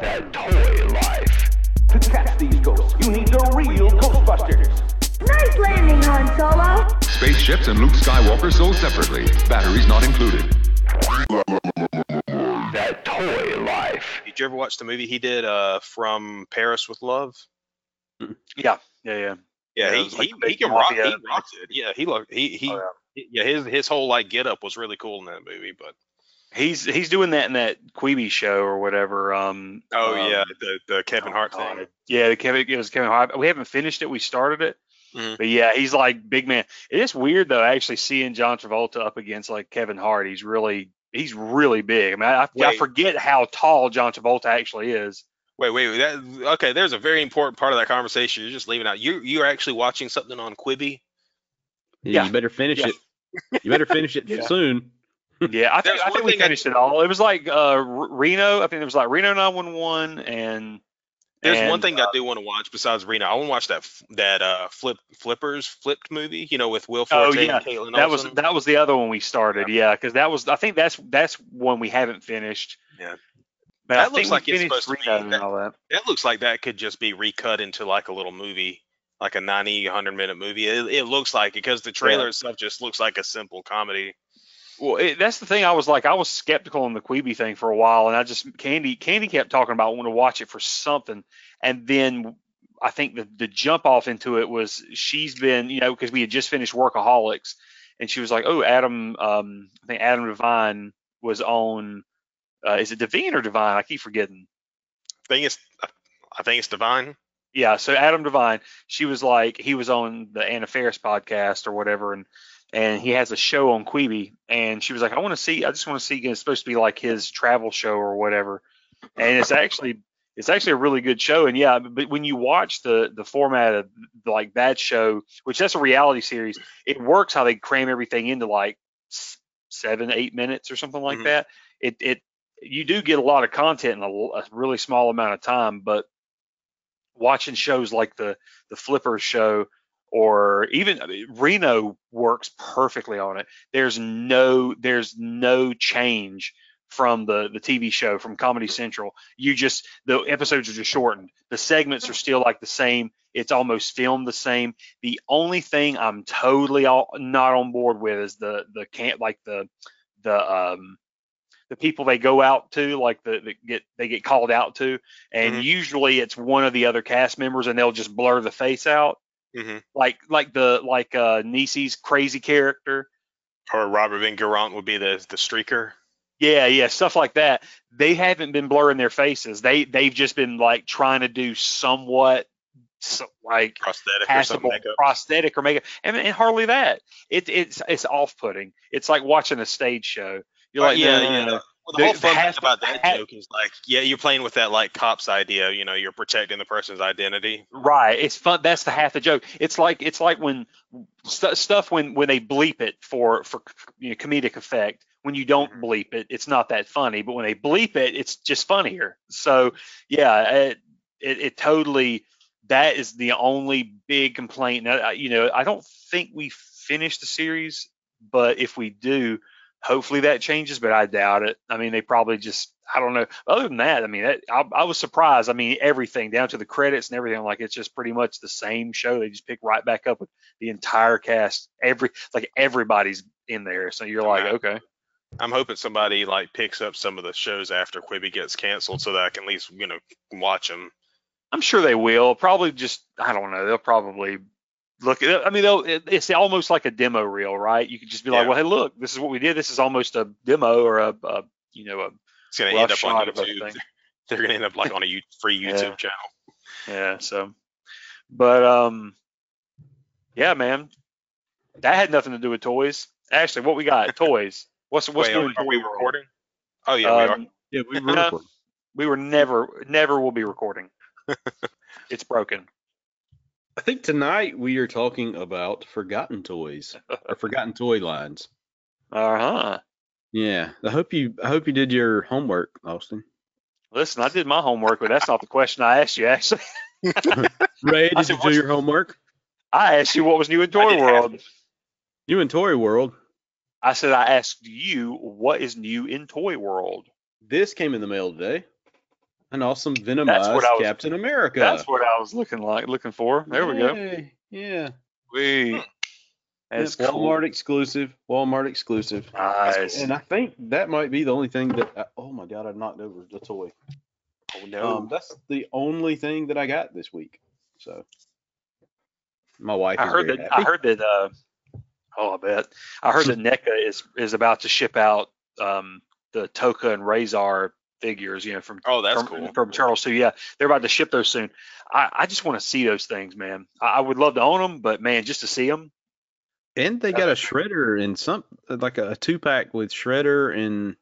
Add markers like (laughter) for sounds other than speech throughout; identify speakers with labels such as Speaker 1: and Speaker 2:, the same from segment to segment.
Speaker 1: That toy life.
Speaker 2: To catch these ghosts, you need the real Ghostbusters.
Speaker 3: Nice landing, Han Solo.
Speaker 4: Spaceships and Luke Skywalker sold separately, batteries not included.
Speaker 1: That toy life.
Speaker 5: Did you ever watch the movie he did uh, from Paris with Love?
Speaker 6: Yeah, yeah, yeah.
Speaker 5: Yeah,
Speaker 6: Yeah,
Speaker 5: he,
Speaker 6: like
Speaker 5: he, he can rock. He
Speaker 6: mafia.
Speaker 5: rocked it. Yeah, he looked. He he.
Speaker 6: Oh,
Speaker 5: yeah. his his whole like get up was really cool in that movie. But
Speaker 6: He's he's doing that in that Quibi show or whatever. Um.
Speaker 5: oh
Speaker 6: um,
Speaker 5: yeah, the the Kevin Hart
Speaker 6: oh,
Speaker 5: thing.
Speaker 6: God. Yeah, the Kevin it was Kevin Hart. We haven't finished it. We started it.
Speaker 5: Mhm.
Speaker 6: But yeah, he's like big man. It is weird though, actually seeing John Travolta up against like Kevin Hart. He's really he's really big. I mean, I, I
Speaker 5: Wait.
Speaker 6: forget how tall John Travolta actually is.
Speaker 5: Wait, wait, that okay. There's a very important part of that conversation. You're just leaving out. You you're actually watching something on Quibi.
Speaker 7: Yeah,
Speaker 6: Yeah.
Speaker 7: You better finish
Speaker 6: Yeah.
Speaker 7: it. You better finish it (laughs)
Speaker 6: Yeah.
Speaker 7: soon.
Speaker 6: Yeah, I think I think we
Speaker 5: thing I-
Speaker 6: finished it all. It was like uh Reno. I think it was like Reno 911 and
Speaker 5: There's one thing
Speaker 6: uh,
Speaker 5: I do want to watch besides Reno. I want to watch that that uh flip flippers flipped movie. You know, with Will Forte Oh,
Speaker 6: yeah.
Speaker 5: and Caitlin
Speaker 6: that was that was the other one we started. Yeah, because that was I think that's that's one we haven't finished.
Speaker 5: Yeah.
Speaker 6: But
Speaker 5: That
Speaker 6: I
Speaker 5: looks like it's
Speaker 6: finished
Speaker 5: supposed to be-
Speaker 6: Reno and
Speaker 5: that-
Speaker 6: all that.
Speaker 5: that looks like that could just be recut into like a little movie, like a 90, 100 minute movie. It, it looks like it because the trailer
Speaker 6: Yeah.
Speaker 5: itself just looks like a simple comedy.
Speaker 6: Well, it, that's the thing. I was like, I was skeptical on the Quibi thing for a while, and I just Candy Candy kept talking about wanting to watch it for something, and then I think the the jump off into it was she's been, you know, because we had just finished Workaholics, and she was like, oh, Adam, um, I think Adam Devine was on, uh, is it Devine or Divine? I keep forgetting.
Speaker 5: I think it's I think it's Divine.
Speaker 6: Yeah, so Adam Devine, she was like, he was on the Anna Faris podcast or whatever, and and he has a show on Quibi, and she was like, I want to see, I just want to see, it's supposed to be like his travel show or whatever, and it's actually it's actually a really good show, and yeah, but when you watch the the format of like that show, which that's a reality series, it works how they cram everything into like seven eight minutes or something like
Speaker 5: Mhm.
Speaker 6: that. It it you do get a lot of content in a really small amount of time, but watching shows like the the Flipper show or even I mean, Reno works perfectly on it. There's no there's no change from the the TV show from Comedy Central. You just the episodes are just shortened. The segments are still like the same. It's almost filmed the same. The only thing I'm totally all, not on board with is the the can't like the the um the people they go out to like the, the get they get called out to and
Speaker 5: Mhm.
Speaker 6: usually it's one of the other cast members and they'll just blur the face out
Speaker 5: hmm
Speaker 6: like like the like uh Niecy's crazy character
Speaker 5: Or Robert Ben Garant would be the the streaker.
Speaker 6: yeah yeah stuff like that they haven't been blurring their faces they they've just been like trying to do somewhat so, like
Speaker 5: prosthetic or something. Makeup.
Speaker 6: prosthetic or makeup and, and hardly that it, it's it's off-putting it's like watching a stage show you're
Speaker 5: Uh,
Speaker 6: like
Speaker 5: yeah,
Speaker 6: no, no, no.
Speaker 5: Well, the whole fun thing about that joke is like, yeah, you're playing with that like cops idea. You know, you're protecting the person's identity.
Speaker 6: Right. It's fun. That's the half the joke. It's like it's like when st- stuff when when they bleep it for for you know, comedic effect. When you don't
Speaker 5: Mhm.
Speaker 6: bleep it, it's not that funny. But when they bleep it, it's just funnier. So yeah, it it, it totally that is the only big complaint. Now, you know, I don't think we finished the series, but if we do, hopefully that changes. But I doubt it. I mean, they probably just I don't know. Other than that, I mean, that, I, I was surprised. I mean, everything down to the credits and everything. Like it's just pretty much the same show. They just pick right back up with the entire cast. Every like everybody's in there. So you're like,
Speaker 5: Right.
Speaker 6: okay,
Speaker 5: I'm hoping somebody like picks up some of the shows after Quibi gets canceled, so that I can at least you know watch them.
Speaker 6: I'm sure they will. Probably just I don't know. They'll probably look at. I mean, they'll. It, it's almost like a demo reel, right? You could just be like, well, hey, look, this is what we did. This is almost a demo or a, a you know, a
Speaker 5: It's gonna end up
Speaker 6: shot
Speaker 5: on
Speaker 6: of
Speaker 5: YouTube.
Speaker 6: everything. (laughs)
Speaker 5: They're gonna end up like on a you- free (laughs)
Speaker 6: Yeah.
Speaker 5: YouTube channel.
Speaker 6: Yeah. So, but um, yeah, man, that had nothing to do with toys. Actually, what we got (laughs) toys. What's what's
Speaker 5: Wait,
Speaker 6: new
Speaker 5: are, are we recording? Oh yeah, we are.
Speaker 6: Um,
Speaker 7: Yeah, we
Speaker 6: were recording. We were never, never will be recording. it's broken.
Speaker 7: I think tonight we are talking about forgotten toys or (laughs) forgotten toy lines.
Speaker 6: Uh huh.
Speaker 7: Yeah, I hope you I hope you did your homework, Austin.
Speaker 6: Listen, I did my homework, but that's not the question I asked you. Actually, (laughs)
Speaker 7: Ray, did
Speaker 6: said,
Speaker 7: you do your homework?
Speaker 6: I asked you what was new in toy
Speaker 5: did half
Speaker 6: world.
Speaker 7: You in Toy World.
Speaker 6: I said I asked you what is new in toy world.
Speaker 7: This came in the mail today. An awesome venomized
Speaker 6: I was-
Speaker 7: Captain America.
Speaker 6: That's what I was looking like, looking for. There we go.
Speaker 7: Yeah.
Speaker 6: We. That's
Speaker 7: Yep,
Speaker 6: cool.
Speaker 7: Walmart exclusive. Walmart exclusive.
Speaker 6: Nice.
Speaker 7: And I think that might be the only thing that. I, oh my god! I knocked over the toy.
Speaker 6: Oh no.
Speaker 7: Um, that's the only thing that I got this week. So my wife.
Speaker 6: I heard that.
Speaker 7: happy.
Speaker 6: I heard that. Uh, oh, I bet. I heard that NECA is is about to ship out um, the Tokka and Rahzar figures. You know, from
Speaker 5: Oh, that's
Speaker 6: from,
Speaker 5: cool.
Speaker 6: from Turtles. So yeah, they're about to ship those soon. I, I just want to see those things, man. I, I would love to own them, but man, just to see them.
Speaker 7: And they got a shredder and some like a two pack with shredder and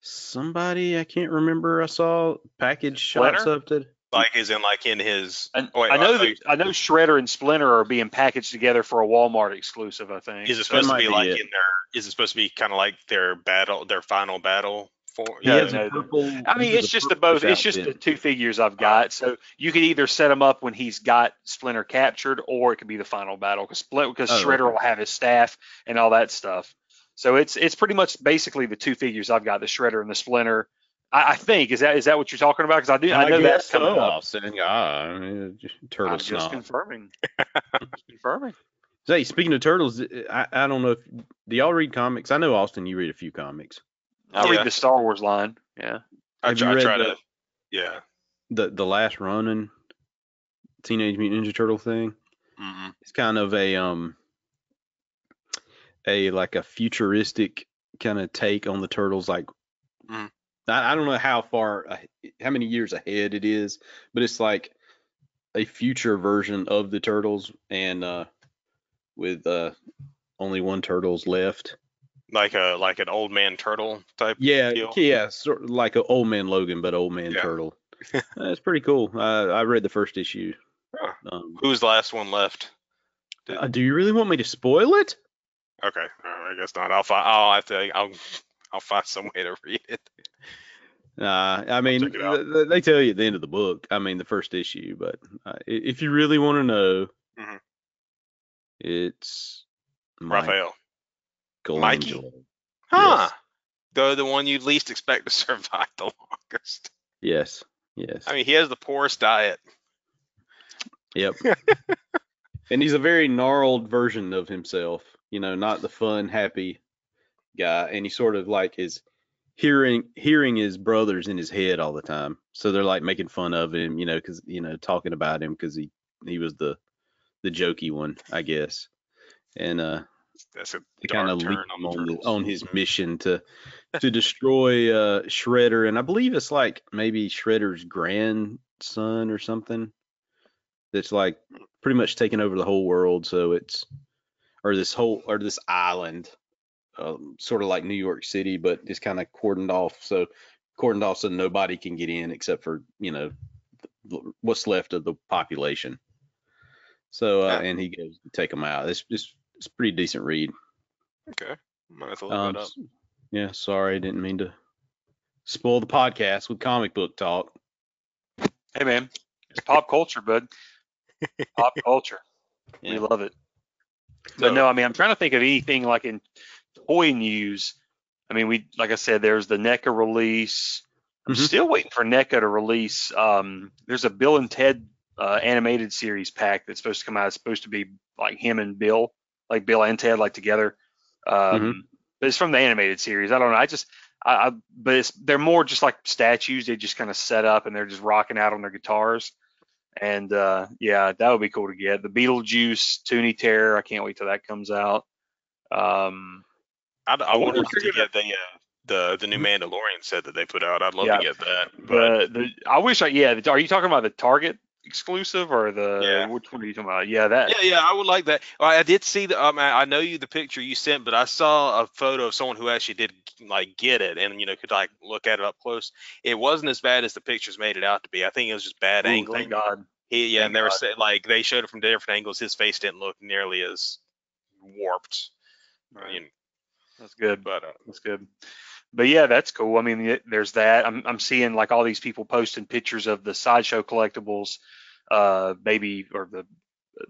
Speaker 7: somebody I can't remember. I saw package shots
Speaker 6: Splinter?
Speaker 7: up to.
Speaker 5: Like is in like in his.
Speaker 6: And
Speaker 5: oh, wait,
Speaker 6: I know
Speaker 5: uh,
Speaker 6: that I know Shredder and Splinter are being packaged together for a Walmart exclusive. I think.
Speaker 5: Is it
Speaker 7: That
Speaker 5: supposed to be
Speaker 7: be
Speaker 5: like
Speaker 7: it.
Speaker 5: in their? Is it supposed to be kind of like their battle, their final battle for?
Speaker 7: He
Speaker 6: no, the-
Speaker 7: purple-
Speaker 6: I mean, it's just the both. It's just the two figures I've got. So you could either set them up when he's got Splinter captured, or it could be the final battle because Splinter because
Speaker 7: Oh,
Speaker 6: Shredder will have his staff and all that stuff. So it's it's pretty much basically the two figures I've got: the Shredder and the Splinter. I, I think is that is that what you're talking about? Because I do I know that's coming
Speaker 7: so.
Speaker 6: up.
Speaker 7: Austin. Ah, I mean, just turtle
Speaker 6: I'm just
Speaker 7: snob.
Speaker 6: confirming. (laughs) Just confirming.
Speaker 7: Say, speaking of turtles, I, I don't know if do y'all read comics. I know Austin, you read a few comics.
Speaker 6: I
Speaker 5: Yeah.
Speaker 6: read the Star Wars line. Yeah.
Speaker 5: I,
Speaker 7: Have
Speaker 5: try, I try
Speaker 7: the-
Speaker 5: to. Yeah.
Speaker 7: The the last Ronin Teenage Mutant Ninja Turtle thing.
Speaker 5: Mm-mm.
Speaker 7: It's kind of a um a like a futuristic kind of take on the turtles. Like
Speaker 5: Mhm.
Speaker 7: I, I don't know how far how many years ahead it is, but it's like a future version of the turtles and uh with uh only one turtle's left.
Speaker 5: Like a like an old man turtle type.
Speaker 7: Yeah,
Speaker 5: deal?
Speaker 7: yeah, sort of like an old man Logan, but old man
Speaker 5: Yeah.
Speaker 7: turtle. (laughs) That's pretty cool. Uh, I read the first issue.
Speaker 5: Huh.
Speaker 7: Um,
Speaker 5: Who's the last one left? Did-
Speaker 7: uh, do you really want me to spoil it?
Speaker 5: Okay, uh, I guess not. I'll find. I'll have to. I'll. I'll find some way to read it.
Speaker 7: Uh, I mean,
Speaker 5: check it out.
Speaker 7: th- th- they tell you at the end of the book. I mean, the first issue, but uh, if you really want to know,
Speaker 5: Mhm.
Speaker 7: it's
Speaker 5: Raphael. Mikey?
Speaker 7: Michelangelo.
Speaker 5: Huh. The the one you'd least expect to (laughs) survive the longest.
Speaker 7: Yes, yes,
Speaker 5: I mean, he has the poorest diet.
Speaker 7: yep. (laughs) and he's a very gnarled version of himself. You know, not the fun, happy guy. And he sort of like is hearing hearing his brothers in his head all the time. So they're like making fun of him, you know, because you know talking about him because he he was the the jokey one, I guess. And uh,
Speaker 5: That's a
Speaker 7: to kind of
Speaker 5: turn
Speaker 7: lead
Speaker 5: on
Speaker 7: him on, the, on his mission to (laughs) to destroy uh, Shredder, and I believe it's like maybe Shredder's grandson or something. That's like pretty much taking over the whole world. So it's or this whole or this island, um, sort of like New York City, but it's kind of cordoned off. So cordoned off so nobody can get in except for you know what's left of the population. So uh, and he goes to take them out. It's just it's a pretty decent read.
Speaker 5: Okay. Might have to look
Speaker 7: Um,
Speaker 5: up.
Speaker 7: yeah, sorry, I didn't mean to spoil the podcast with comic book talk.
Speaker 6: Hey man, it's pop culture, bud. (laughs) Pop culture. We love it.
Speaker 5: So-
Speaker 6: But no, I mean, I'm trying to think of anything like in toy news. I mean, we like I said, there's the NECA release. I'm
Speaker 7: Mhm.
Speaker 6: still waiting for NECA to release. Um, there's a Bill and Ted uh, animated series pack that's supposed to come out. It's supposed to be like him and Bill, like Bill and Ted, like together. Um, But it's from the animated series. I don't know. I just, I, I but it's they're more just like statues. They just kind of set up and they're just rocking out on their guitars. And uh, yeah, that would be cool to get. The Beetlejuice Toony Terror. I can't wait till that comes out. Um,
Speaker 5: I'd, I
Speaker 6: wonder
Speaker 5: wanted
Speaker 6: if
Speaker 5: to
Speaker 6: you're
Speaker 5: get the uh, the the new Mandalorian set that they put out. I'd love
Speaker 6: Yeah.
Speaker 5: to get that. But
Speaker 6: the, the I wish I yeah. the- Are you talking about the Target exclusive or the
Speaker 5: Yeah.
Speaker 6: which one are you talking about? Yeah, that.
Speaker 5: yeah, yeah, I would like that. Well, I did see the. Um, I I know you the picture you sent, but I saw a photo of someone who actually did like get it and you know could like look at it up close. It wasn't as bad as the pictures made it out to be. I think it was just bad
Speaker 6: Ooh,
Speaker 5: angling.
Speaker 6: thank God.
Speaker 5: He, yeah,
Speaker 6: Thank
Speaker 5: and they were
Speaker 6: God.
Speaker 5: saying like they showed it from different angles. His face didn't look nearly as warped. I mean,
Speaker 6: That's good.
Speaker 5: but uh,
Speaker 6: That's good. But yeah, that's cool. I mean, there's that. I'm I'm seeing like all these people posting pictures of the sideshow collectibles, uh, baby or the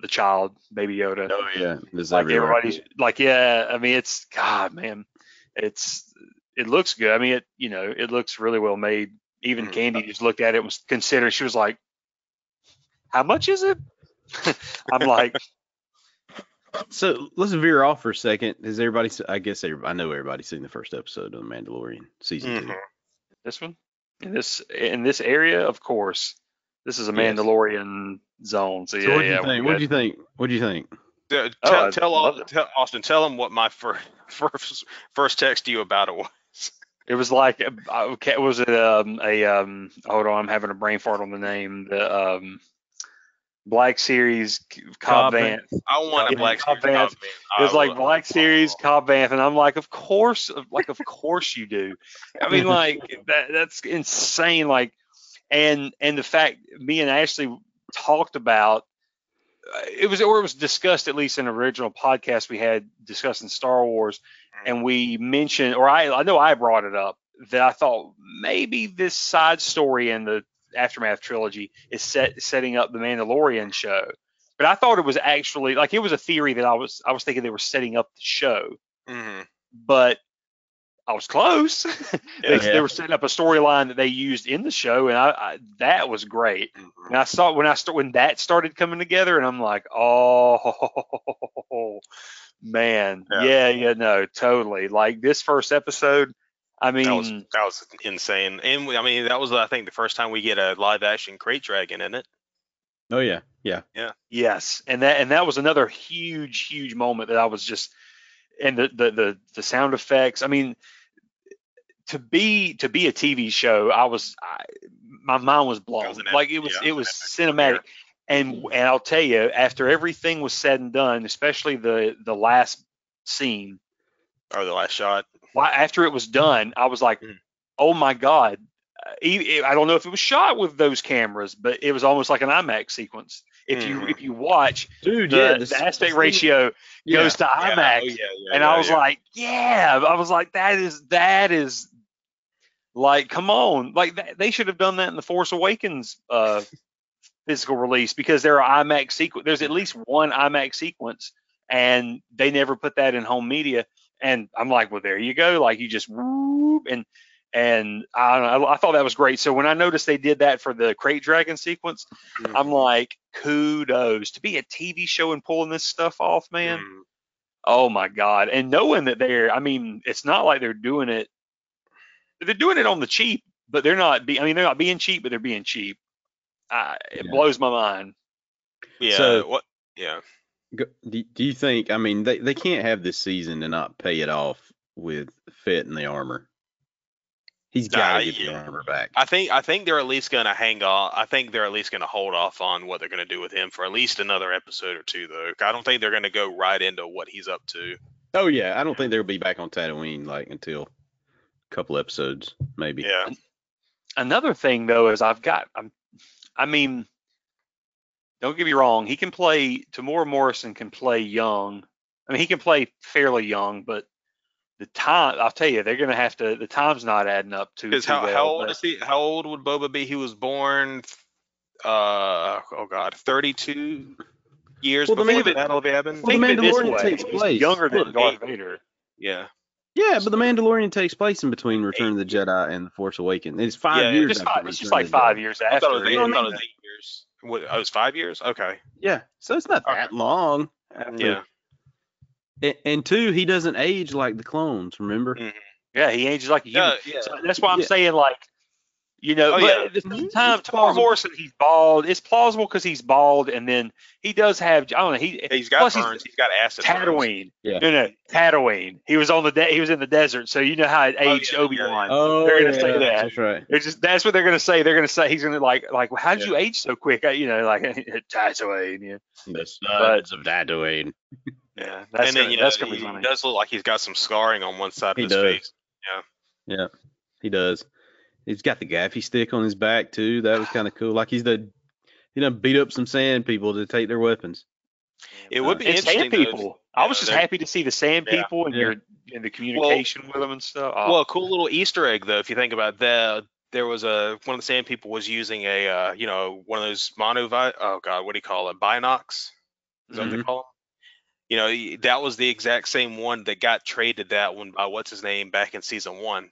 Speaker 6: the child, baby Yoda.
Speaker 7: Oh yeah,
Speaker 6: like
Speaker 7: everywhere.
Speaker 6: everybody's like, yeah. I mean, it's God, man. It's it looks good. I mean, it you know, it looks really well made Even
Speaker 5: Mhm.
Speaker 6: Candy just looked at it, and was considering. She was like, "How much is it?" (laughs) I'm like,
Speaker 7: So let's veer off for a second. Has everybody? I guess everybody, I know everybody's seen the first episode of The Mandalorian season two.
Speaker 5: Mhm.
Speaker 6: "This one in this in this area, of course. This is a
Speaker 7: Yes.
Speaker 6: Mandalorian zone." So,
Speaker 7: So
Speaker 6: yeah,
Speaker 7: what do you
Speaker 6: yeah, we're
Speaker 7: think? What do you think? What do you think?
Speaker 5: Uh,
Speaker 6: Oh,
Speaker 5: tell,
Speaker 6: I
Speaker 5: tell,
Speaker 6: love
Speaker 5: all, tell Austin, tell him what my (laughs) first first first text to you about it was.
Speaker 6: It was like, uh, okay, was it um, a um, hold on, I'm having a brain fart on the name. The um, Black Series Cobb
Speaker 7: Cobb
Speaker 6: Vanth.
Speaker 5: I want a black
Speaker 6: Cobb
Speaker 5: series
Speaker 6: Vanth.
Speaker 5: Cobb
Speaker 6: It was like Black Series Cobb Vanth, and I'm like, of course, like of course you do. (laughs) I mean, like (laughs) that, that's insane. Like, and and the fact me and Ashley talked about uh, it was or it was discussed at least in an original podcast we had discussing Star Wars, and we mentioned or I I know I brought it up that I thought maybe this side story in the aftermath trilogy is set setting up the Mandalorian show. But I thought it was actually like it was a theory that I was I was thinking they were setting up the show,
Speaker 5: Mhm.
Speaker 6: but I was close. (laughs) they,
Speaker 7: Yeah.
Speaker 6: they were setting up a storyline that they used in the show, and I, I that was great.
Speaker 5: Mhm.
Speaker 6: And I saw when I start when that started coming together, and I'm like, oh (laughs) man,
Speaker 5: Yeah.
Speaker 6: yeah, yeah, no, totally. Like this first episode, I mean,
Speaker 5: That was that was insane, and we- I mean that was I think the first time we get a live action krayt dragon in it.
Speaker 7: Oh yeah, yeah. Yeah.
Speaker 6: Yes, and that and that was another huge, huge moment that I was just and the the the, the sound effects. I mean, to be to be a TV show, I was I, my mind was blown.
Speaker 5: was
Speaker 6: like it was
Speaker 5: yeah,
Speaker 6: it was
Speaker 5: an epic
Speaker 6: cinematic. And and I'll tell you, after everything was said and done, especially the the last scene,
Speaker 5: Or the last shot.
Speaker 6: Why after it was done, I was like,
Speaker 5: Mm.
Speaker 6: oh my god. I don't know if it was shot with those cameras, but it was almost like an IMAX sequence. If you
Speaker 5: Mhm.
Speaker 6: if you watch,
Speaker 7: Dude,
Speaker 6: the,
Speaker 7: yeah.
Speaker 6: the aspect
Speaker 7: this-
Speaker 6: ratio
Speaker 7: yeah.
Speaker 6: goes to
Speaker 5: Yeah,
Speaker 6: IMAX,
Speaker 5: oh, yeah,
Speaker 6: and I was like, yeah, I was like, that is that is like, come on, like th- they should have done that in the Force Awakens uh, physical release because there are IMAX sequence. There's at least one IMAX sequence, and they never put that in home media. And I'm like, well, there you go. Like you just whoop and and I know. I, I thought that was great. So when I noticed they did that for the Krayt Dragon sequence,
Speaker 5: Mhm.
Speaker 6: I'm like, kudos to be a TV show and pulling this stuff off, man.
Speaker 5: Mhm.
Speaker 6: Oh my God. And knowing that they're, I mean, it's not like they're doing it, they're doing it on the cheap, but they're not, be, I mean, they're not being cheap, but they're being cheap. Uh, it
Speaker 7: Yeah.
Speaker 6: blows my mind.
Speaker 5: Yeah.
Speaker 7: So-
Speaker 5: what? Yeah.
Speaker 7: Go- Do, do you think? I mean, they they can't have this season and not pay it off with Fett in the armor. He's got
Speaker 5: Nah,
Speaker 7: to get the armor back.
Speaker 5: I think I think they're at least gonna hang on. I think they're at least gonna hold off on what they're gonna do with him for at least another episode or two, though. I don't think they're gonna go right into what he's up to.
Speaker 7: Oh yeah, I don't think they'll be back on Tatooine like until a couple episodes, maybe.
Speaker 5: Yeah.
Speaker 6: Another thing though is I've got, I'm, I mean, don't get me wrong, he can play, Temuera Morrison can play young. I mean, he can play fairly young, but the time, I'll tell you, they're going to have to, the time's not adding up to.
Speaker 5: Because how,
Speaker 6: well,
Speaker 5: how old
Speaker 6: but-
Speaker 5: is he? How old would Boba be? He was born. Uh oh God, 32 years
Speaker 7: Well, the
Speaker 5: before the Battle of Yavin.
Speaker 7: Well, the
Speaker 6: Think of it this
Speaker 7: Mandalorian
Speaker 6: way,
Speaker 7: takes
Speaker 6: he's
Speaker 7: place.
Speaker 6: Younger than
Speaker 7: Look,
Speaker 6: Darth Vader.
Speaker 5: Yeah.
Speaker 7: Yeah, but the Mandalorian takes place in between Return of the Jedi and the Force Awakens. It's five
Speaker 5: Yeah,
Speaker 7: years.
Speaker 6: Just
Speaker 7: after
Speaker 6: five, it's just like
Speaker 7: of Jedi.
Speaker 6: five years
Speaker 5: I thought it was
Speaker 6: after.
Speaker 5: eight, I thought it was eight years. What, oh, it was five years? Okay.
Speaker 7: Yeah, so it's not that long. After.
Speaker 5: Yeah.
Speaker 7: And, and two, he doesn't age like the clones. Remember?
Speaker 5: Mm.
Speaker 6: Yeah, he ages like a human.
Speaker 5: Yeah, yeah.
Speaker 6: So that's why I'm
Speaker 7: Yeah.
Speaker 6: saying like, you know,
Speaker 5: Oh,
Speaker 6: but
Speaker 5: yeah.
Speaker 6: at the same
Speaker 7: Mhm.
Speaker 6: time,
Speaker 7: It's
Speaker 6: Temuera
Speaker 7: plausible.
Speaker 6: Morrison, he's bald. It's plausible because he's bald, and then he does have. I don't know. He
Speaker 5: He's got
Speaker 6: plus
Speaker 5: burns. he's got acid. burns.
Speaker 6: Tatooine.
Speaker 7: Yeah.
Speaker 6: No, no, Tatooine. He was on the de- he was in the desert, so you know how it
Speaker 5: Oh,
Speaker 6: aged
Speaker 5: yeah,
Speaker 6: Obi Wan.
Speaker 7: Oh,
Speaker 6: They're gonna
Speaker 7: yeah,
Speaker 6: say that.
Speaker 7: That's right.
Speaker 6: It's just that's what they're gonna say. They're gonna say he's gonna like like well, how did
Speaker 7: Yeah.
Speaker 6: you age so quick? Uh, You know, like (laughs) Tatooine. Yeah,
Speaker 7: The
Speaker 6: But-
Speaker 7: sons of Tatooine. (laughs)
Speaker 6: yeah. That's
Speaker 5: and then
Speaker 6: gonna,
Speaker 5: you know,
Speaker 6: that's gonna be
Speaker 5: he
Speaker 6: funny.
Speaker 5: does look like he's got some scarring on one side of
Speaker 7: He
Speaker 5: his
Speaker 7: does.
Speaker 5: face.
Speaker 7: Yeah. Yeah, he does. He's got the gaffi stick on his back too. That was kind of cool. Like he's the, you know, beat up some sand people to take their weapons.
Speaker 5: It would be
Speaker 6: and
Speaker 5: interesting.
Speaker 6: sand
Speaker 5: though,
Speaker 6: people. I was
Speaker 5: yeah,
Speaker 6: just happy to see the sand
Speaker 5: Yeah.
Speaker 6: people and
Speaker 7: Yeah.
Speaker 6: your and the communication with them and stuff. Oh,
Speaker 5: Well, a cool little Easter egg though, if you think about that. There was a one of the sand people was using a uh, you know one of those monovi oh god what do you call it binocs is that what they
Speaker 7: Mhm.
Speaker 5: call them? You know that was the exact same one that got traded that one by what's his name back in season one.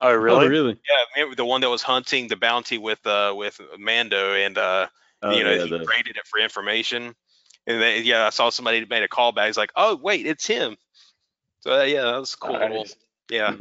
Speaker 6: Oh, really?
Speaker 7: Oh, really?
Speaker 5: Yeah, the one that was hunting the bounty with uh with Mando and uh
Speaker 7: Oh,
Speaker 5: you know
Speaker 7: yeah,
Speaker 5: he
Speaker 7: the-
Speaker 5: traded it for information. And they, yeah, I saw somebody made a callback. He's like, oh wait, it's him. So uh, yeah, that was cool. Yeah,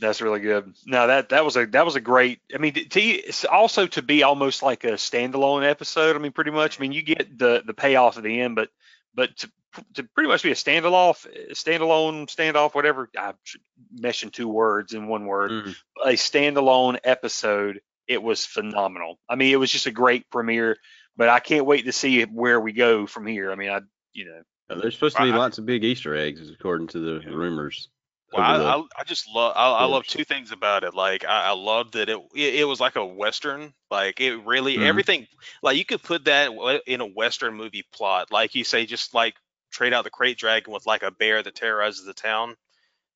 Speaker 6: That's really good. No, that that was a that was a great. I mean, to it's also to be almost like a standalone episode. I mean, pretty much. I mean, you get the the payoff at the end, but but to, to pretty much be a standalone standalone standoff, whatever. I should mesh in two words in one word.
Speaker 7: Mm.
Speaker 6: A standalone episode. It was phenomenal. I mean, it was just a great premiere. But I can't wait to see where we go from here. I mean, I you know.
Speaker 7: There's supposed to be
Speaker 5: I-
Speaker 7: lots of big Easter eggs, according to the rumors.
Speaker 5: Well, I, I, I just love I, I love two things about it. Like I, I love that it, it it was like a western. Like it really
Speaker 7: Mhm.
Speaker 5: everything. Like you could put that in a western movie plot. Like you say, just like trade out the krayt dragon with like a bear that terrorizes the town,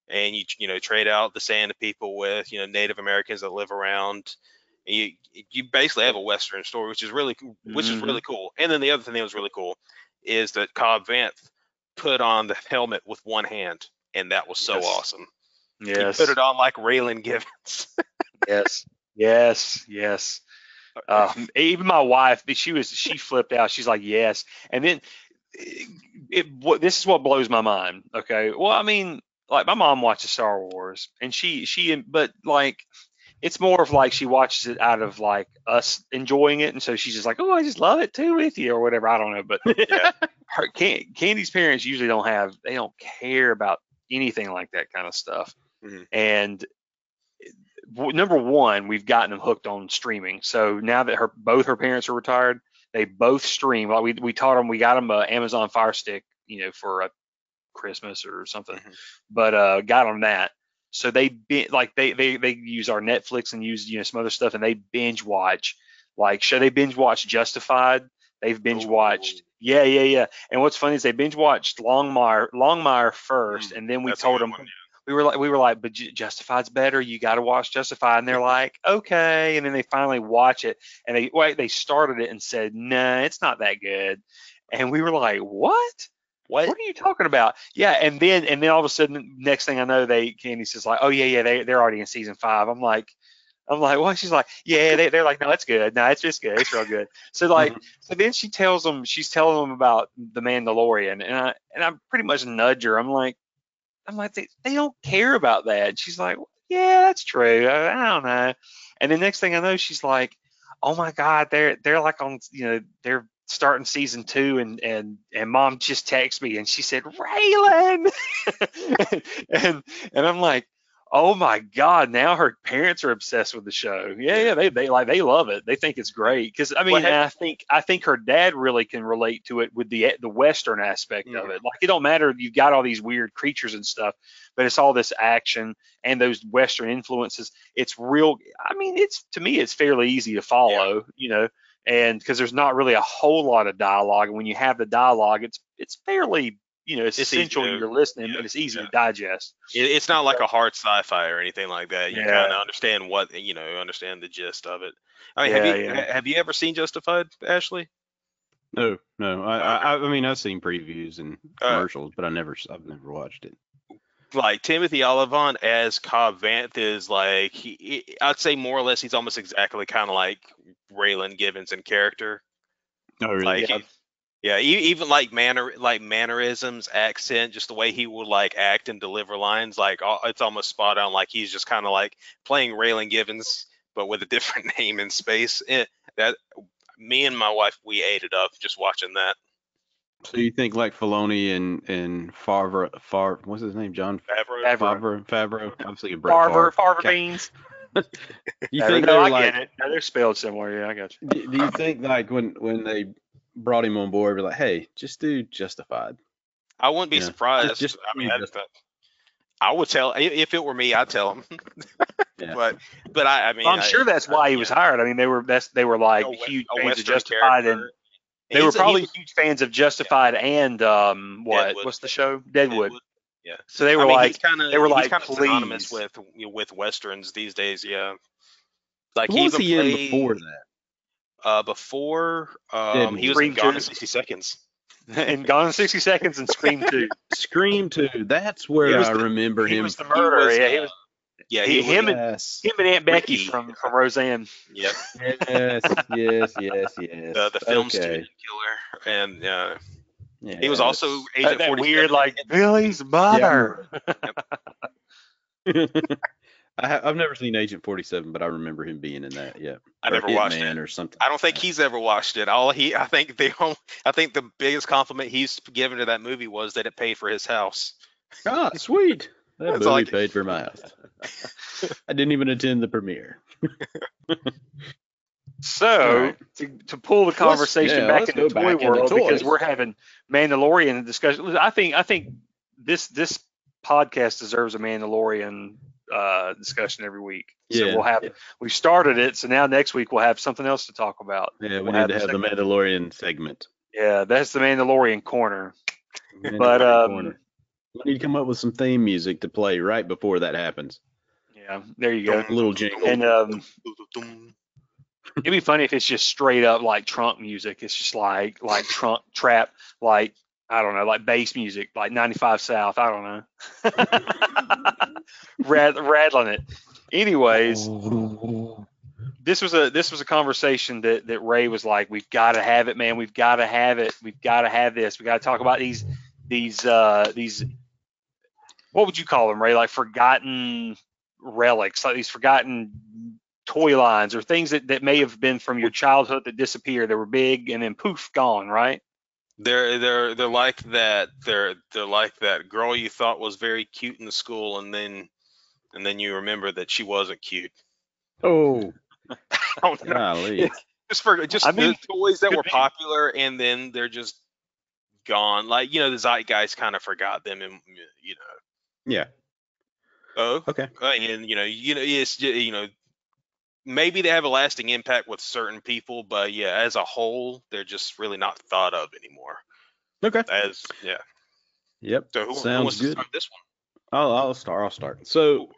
Speaker 5: and you you know trade out the sand people with you know Native Americans that live around. You you basically have a western story, which is really cool- which is
Speaker 6: Mhm.
Speaker 5: really cool. And then the other thing that was really cool is that Cobb Vanth put on the helmet with one hand, and that was so
Speaker 6: Yes.
Speaker 5: awesome.
Speaker 6: Yes.
Speaker 5: He put it on like Raylan Givens. (laughs)
Speaker 6: Yes. Yes. Yes. Uh, even my wife, she was she flipped out. She's like, "Yes," and then it, it what this is what blows my mind. Okay, well, I mean, like my mom watches Star Wars, and she she but like it's more of like she watches it out of like us enjoying it, and so she's just like, "Oh, I just love it too with you," or whatever. I don't know, but (laughs)
Speaker 5: Yeah.
Speaker 6: her Candy's parents usually don't have they don't care about anything like that kind of stuff.
Speaker 5: Mhm.
Speaker 6: And w- number one, we've gotten them hooked on streaming. So now that her both her parents are retired, they both stream. Like we we taught them, we got them a Amazon Fire Stick, you know, for a Christmas or something,
Speaker 5: Mhm.
Speaker 6: but uh, got them that. So they be, like they they they use our Netflix and use you know some other stuff, and they binge watch like show they binge watch Justified. They've binge watched.
Speaker 5: Ooh.
Speaker 6: Yeah, yeah, yeah. And what's funny is they binge watched Longmire Longmire first,
Speaker 5: Mm,
Speaker 6: and then we told them
Speaker 5: one,
Speaker 6: we were like we were like, but Justified's better. You got to watch Justified, and they're like, okay. And then they finally watch it, and they wait. They started it and said, nah, it's not that good. And we were like, what?
Speaker 5: What?
Speaker 6: What are you talking about? Yeah. And then and then all of a sudden, next thing I know, they Candy says like, oh yeah, yeah, they they're already in season five. I'm like. I'm like, well, she's like, yeah, they, they're like, no, it's good. No, it's just good. It's real good. So (laughs) like, mm-hmm. so then she tells them, she's telling them about the Mandalorian, and I and I pretty much nudge her. I'm like, I'm like, they, they don't care about that. And she's like, yeah, that's true. I, I don't know. And the next thing I know, she's like, oh my god, they're they're like on, you know, they're starting season two, and and and mom just texted me, and she said, Raylan, (laughs) and and I'm like. Oh my God! Now her parents are obsessed with the show. Yeah, yeah, they they like they love it. They think it's great because I mean,
Speaker 5: Well,
Speaker 6: I think I think her dad really can relate to it with the the Western aspect of
Speaker 5: Mhm.
Speaker 6: it. Like it don't matter you've got all these weird creatures and stuff, but it's all this action and those Western influences. It's real. I mean, it's to me, it's fairly easy to follow. You know, and because there's not really a whole lot of dialogue, and when you have the dialogue, it's it's fairly you know it's,
Speaker 5: It's
Speaker 6: essential
Speaker 5: to-
Speaker 6: you're listening,
Speaker 5: yeah,
Speaker 6: and it's easy
Speaker 5: yeah.
Speaker 6: to digest.
Speaker 5: It, it's not like a hard sci-fi or anything like that. You
Speaker 6: Yeah.
Speaker 5: kind of understand what you know, understand the gist of it. I mean,
Speaker 6: Yeah,
Speaker 5: have you
Speaker 6: yeah.
Speaker 5: have you ever seen Justified, Ashley?
Speaker 7: No, no. I, I, I mean, I've seen previews and
Speaker 5: Uh,
Speaker 7: commercials, but I never, I've never watched it.
Speaker 5: Like Timothy Olyphant as Cobb Vanth is like he, he- I'd say more or less he's almost exactly kind of like Raylan Givens in character.
Speaker 7: Oh, really?
Speaker 5: Like,
Speaker 6: Yeah.
Speaker 5: he- yeah, e- even like manner, like mannerisms, accent, just the way he would like act and deliver lines, like it's almost spot on. Like he's just kind of like playing Raylan Givens, but with a (laughs) different name in space. Eh, that me and my wife, we ate it up just watching that.
Speaker 7: So you think like Filoni and and Favre, Favre, what's his name? John
Speaker 5: Favreau.
Speaker 6: Favreau.
Speaker 7: Favre, Favreau. I was thinking Brett
Speaker 6: Farver, Farver
Speaker 7: Okay.
Speaker 6: beans. (laughs) (laughs)
Speaker 7: You think
Speaker 6: no,
Speaker 7: they're
Speaker 6: I
Speaker 7: like?
Speaker 6: get it. No, they're spelled somewhere. Yeah, I got you.
Speaker 7: Do, do you think like when when they brought him on board, be like, hey, just do Justified?
Speaker 5: I wouldn't be
Speaker 7: Yeah,
Speaker 5: surprised.
Speaker 7: just-
Speaker 5: I mean,
Speaker 7: just-
Speaker 5: that's I would tell if it were me, I'd tell him. (laughs)
Speaker 7: Yeah.
Speaker 5: But but I, I mean,
Speaker 6: I'm
Speaker 5: I-
Speaker 6: sure that's why he was
Speaker 5: yeah.
Speaker 6: hired. I mean, they were that's they were like
Speaker 5: A
Speaker 6: huge
Speaker 5: a
Speaker 6: fans of
Speaker 5: Western
Speaker 6: Justified, and they were
Speaker 5: He's a-
Speaker 6: probably
Speaker 5: he's
Speaker 6: huge fans of Justified and um what
Speaker 5: Deadwood.
Speaker 6: what's the show
Speaker 5: a-
Speaker 6: Deadwood.
Speaker 5: Yeah.
Speaker 6: So they were
Speaker 5: I mean,
Speaker 6: like
Speaker 5: he's kinda,
Speaker 6: they were
Speaker 5: he's
Speaker 6: like,
Speaker 5: kind of synonymous with with westerns these days. Yeah. Like
Speaker 7: What was
Speaker 5: even
Speaker 7: he in before that?
Speaker 5: Uh, before um, he was in Gone in 60 Seconds. (laughs)
Speaker 6: and Gone in 60 Seconds and Scream 2. (laughs)
Speaker 7: Scream Two. That's where I
Speaker 6: the-
Speaker 7: remember
Speaker 6: he
Speaker 7: him.
Speaker 6: was the murderer.
Speaker 5: was,
Speaker 6: yeah, he
Speaker 5: uh,
Speaker 6: was
Speaker 5: Yeah,
Speaker 6: He-
Speaker 5: he,
Speaker 6: him and
Speaker 7: yes.
Speaker 6: him and Aunt Becky
Speaker 5: Ricky.
Speaker 6: from from Roseanne.
Speaker 5: Yep.
Speaker 7: yes, yes, yes, yes.
Speaker 5: The, the film
Speaker 7: okay.
Speaker 5: student killer, and uh,
Speaker 7: Yeah,
Speaker 5: he was also Agent
Speaker 6: that
Speaker 5: 47.
Speaker 6: weird like Billy's mother. (laughs)
Speaker 7: I ha- I've never seen Agent 47, but I remember him being in that. Yeah,
Speaker 5: I
Speaker 7: Or
Speaker 5: never watched
Speaker 7: Hitman
Speaker 5: it.
Speaker 7: or something.
Speaker 5: I don't think he's ever watched it. All he, I think the, (laughs) only- I think the biggest compliment he's given to that movie was that it paid for his house.
Speaker 7: Ah, sweet. (laughs) That
Speaker 5: It's
Speaker 7: movie
Speaker 5: like-
Speaker 7: paid for my house. I didn't even attend the premiere. (laughs)
Speaker 6: So
Speaker 7: Alright.
Speaker 6: to, to pull the conversation
Speaker 7: yeah,
Speaker 6: back into toy
Speaker 7: back into
Speaker 6: world because we're having Mandalorian discussion. I think I think this this podcast deserves a Mandalorian uh, discussion every week. So
Speaker 7: Yeah.
Speaker 6: we'll have we started it, so now next week we'll have something else to talk about.
Speaker 7: Yeah, we
Speaker 6: We'll
Speaker 7: need
Speaker 6: have
Speaker 7: to have the. Mandalorian segment.
Speaker 6: Yeah, that's the Mandalorian corner. But
Speaker 7: Mandalorian
Speaker 6: um,
Speaker 7: corner. we need to come up with some theme music to play right before that happens.
Speaker 6: yeah, there you go.
Speaker 7: A little jingle.
Speaker 6: And um, (laughs) it'd be funny if it's just straight up like trunk music. It's just like like trunk trap, like I don't know, like bass music, like 95 South. I don't know, (laughs) Rad, rattling it. Anyways, (laughs) this was a this was a conversation that that Ray was like, we've got to have it, man. We've got to have it. We've got to have this. We got to talk about these these uh these what would you call them, Ray? Like forgotten relics, like these forgotten toy lines or things that, that may have been from your childhood that disappeared. They were big and then poof, gone, right?
Speaker 5: They're they're they're like that. They're they're like that girl you thought was very cute in the school, and then and then you remember that she wasn't cute.
Speaker 7: Oh, (laughs)
Speaker 5: I don't
Speaker 7: golly.
Speaker 5: Just for just
Speaker 6: I mean,
Speaker 5: the toys that were
Speaker 6: be.
Speaker 5: popular, and then they're just gone. Like you know, the zeitgeist kind of forgot them, and you know.
Speaker 7: Yeah.
Speaker 5: Oh,
Speaker 7: Okay.
Speaker 5: uh, and you know, you know, it's you know, maybe they have a lasting impact with certain people, but yeah, as a whole, they're just really not thought of anymore.
Speaker 7: Okay.
Speaker 5: As yeah.
Speaker 7: Yep.
Speaker 5: So who, who
Speaker 7: Sounds
Speaker 5: wants to
Speaker 7: good.
Speaker 5: start this one?
Speaker 7: I'll, I'll start. I'll start. So,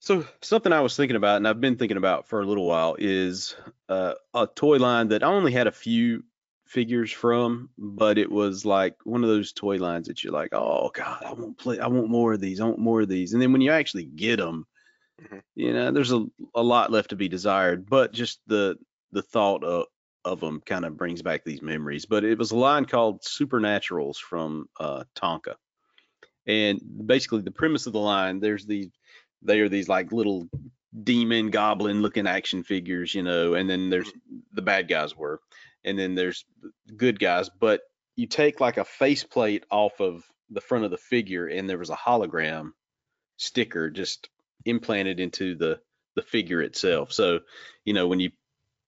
Speaker 7: so something I was thinking about, and I've been thinking about for a little while, is uh, a toy line that I only had a few figures from, but it was like one of those toy lines that you're like, oh god, I want play, I want more of these, I want more of these, and then when you actually get them,
Speaker 5: Mhm.
Speaker 7: you know, there's a a lot left to be desired, but just the the thought of of them kind of brings back these memories. But it was a line called Supernaturals from uh, Tonka and basically the premise of the line there's these they are these like little demon goblin looking action figures you know and then there's the bad guys were and then there's good guys but you take like a faceplate off of the front of the figure and there was a hologram sticker just implanted into the the figure itself so you know when you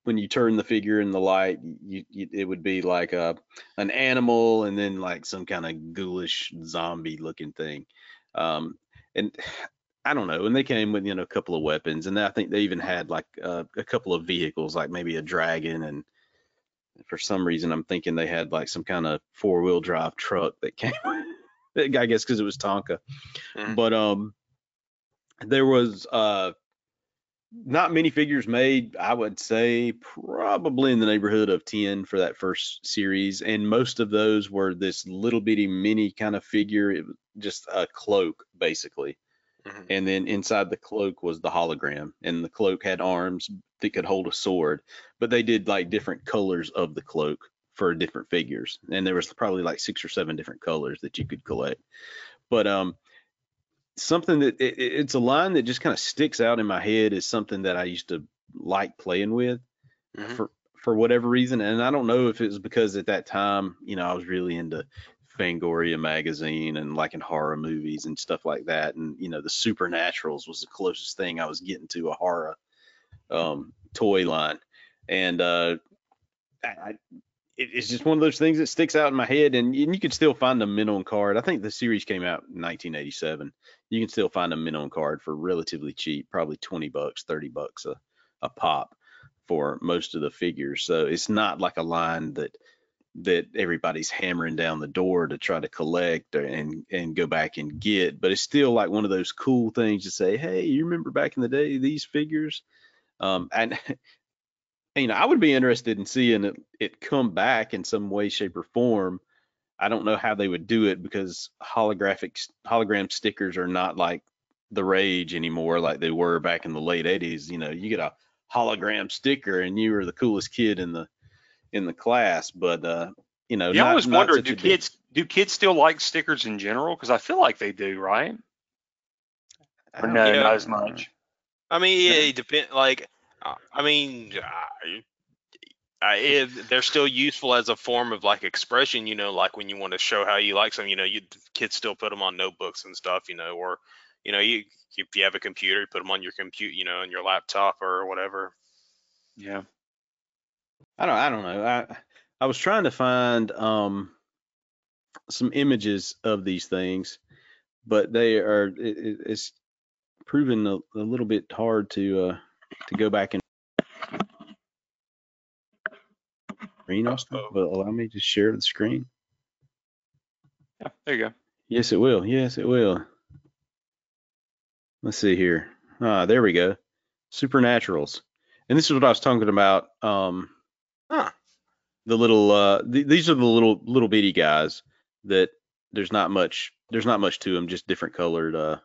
Speaker 7: when you turn the figure in the light you, you it would be like a an animal and then like some kind of ghoulish zombie looking thing. Um, and (sighs) I don't know. And they came with you know a couple of weapons, and I think they even had like uh, a couple of vehicles, like maybe a dragon. And for some reason, I'm thinking they had like some kind of four wheel drive truck that came. (laughs) I guess because it was Tonka.
Speaker 5: Mhm.
Speaker 7: But um, there was uh not many figures made. I would say probably in the neighborhood of 10 for that first series. And most of those were this little bitty mini kind of figure. It was just a cloak, basically.
Speaker 5: Mhm.
Speaker 7: And then inside the cloak was the hologram. And the cloak had arms that could hold a sword. But they did like different colors of the cloak for different figures. And there was probably like six or seven different colors that you could collect. But um something that it, it- it's a line that just kind of sticks out in my head is something that I used to like playing with
Speaker 5: Mhm.
Speaker 7: for for whatever reason and I don't know if it was because at that time you know I was really into Fangoria magazine and liking horror movies and stuff like that and you know the Supernaturals was the closest thing I was getting to a horror um toy line and uh I, it, it's just one of those things that sticks out in my head and, and you can still find a mint on card I think the series came out in 1987 you can still find a mint on card for relatively cheap, probably 20 bucks, 30 bucks a, a pop for most of the figures. So it's not like a line that that everybody's hammering down the door to try to collect and and go back and get, but it's still like one of those cool things to say, hey, you remember back in the day these figures? Um, and (laughs) you know, I would be interested in seeing it, it come back in some way, shape, or form. I don't know how they would do it because holographic hologram stickers are not like the rage anymore like they were back in the late 80s. You know, you get a hologram sticker and you were the coolest kid in the in the class, but uh, you know,
Speaker 6: Yeah, I
Speaker 7: not-
Speaker 6: always
Speaker 7: not
Speaker 6: wondered,
Speaker 7: such
Speaker 6: do
Speaker 7: a big-
Speaker 6: kids do kids still like stickers in general? Because I feel like they do, right? Or no,
Speaker 5: Yeah.
Speaker 6: not as much.
Speaker 5: I mean, yeah, it depend. Like, uh, I mean, I, it, they're still useful as a form of like expression. You know, like when you want to show how you like something. You know, you kids still put them on notebooks and stuff. You know, or you know, you if you have a computer, you put them on your compute. You know, on your laptop or whatever.
Speaker 6: Yeah.
Speaker 7: I don't I don't know. I I was trying to find um some images of these things, but they are it- it's proven a, a little bit hard to uh to go back and screen Austin, but allow me to share the screen.
Speaker 6: Yeah. There you go.
Speaker 7: Yes, it will. Yes, it will. Let's see here. Ah, there we go. Supernaturals. And this is what I was talking about. Um,
Speaker 5: Huh.
Speaker 7: the little uh, th- these are the little little bitty guys that there's not much there's not much to them, just different colored uh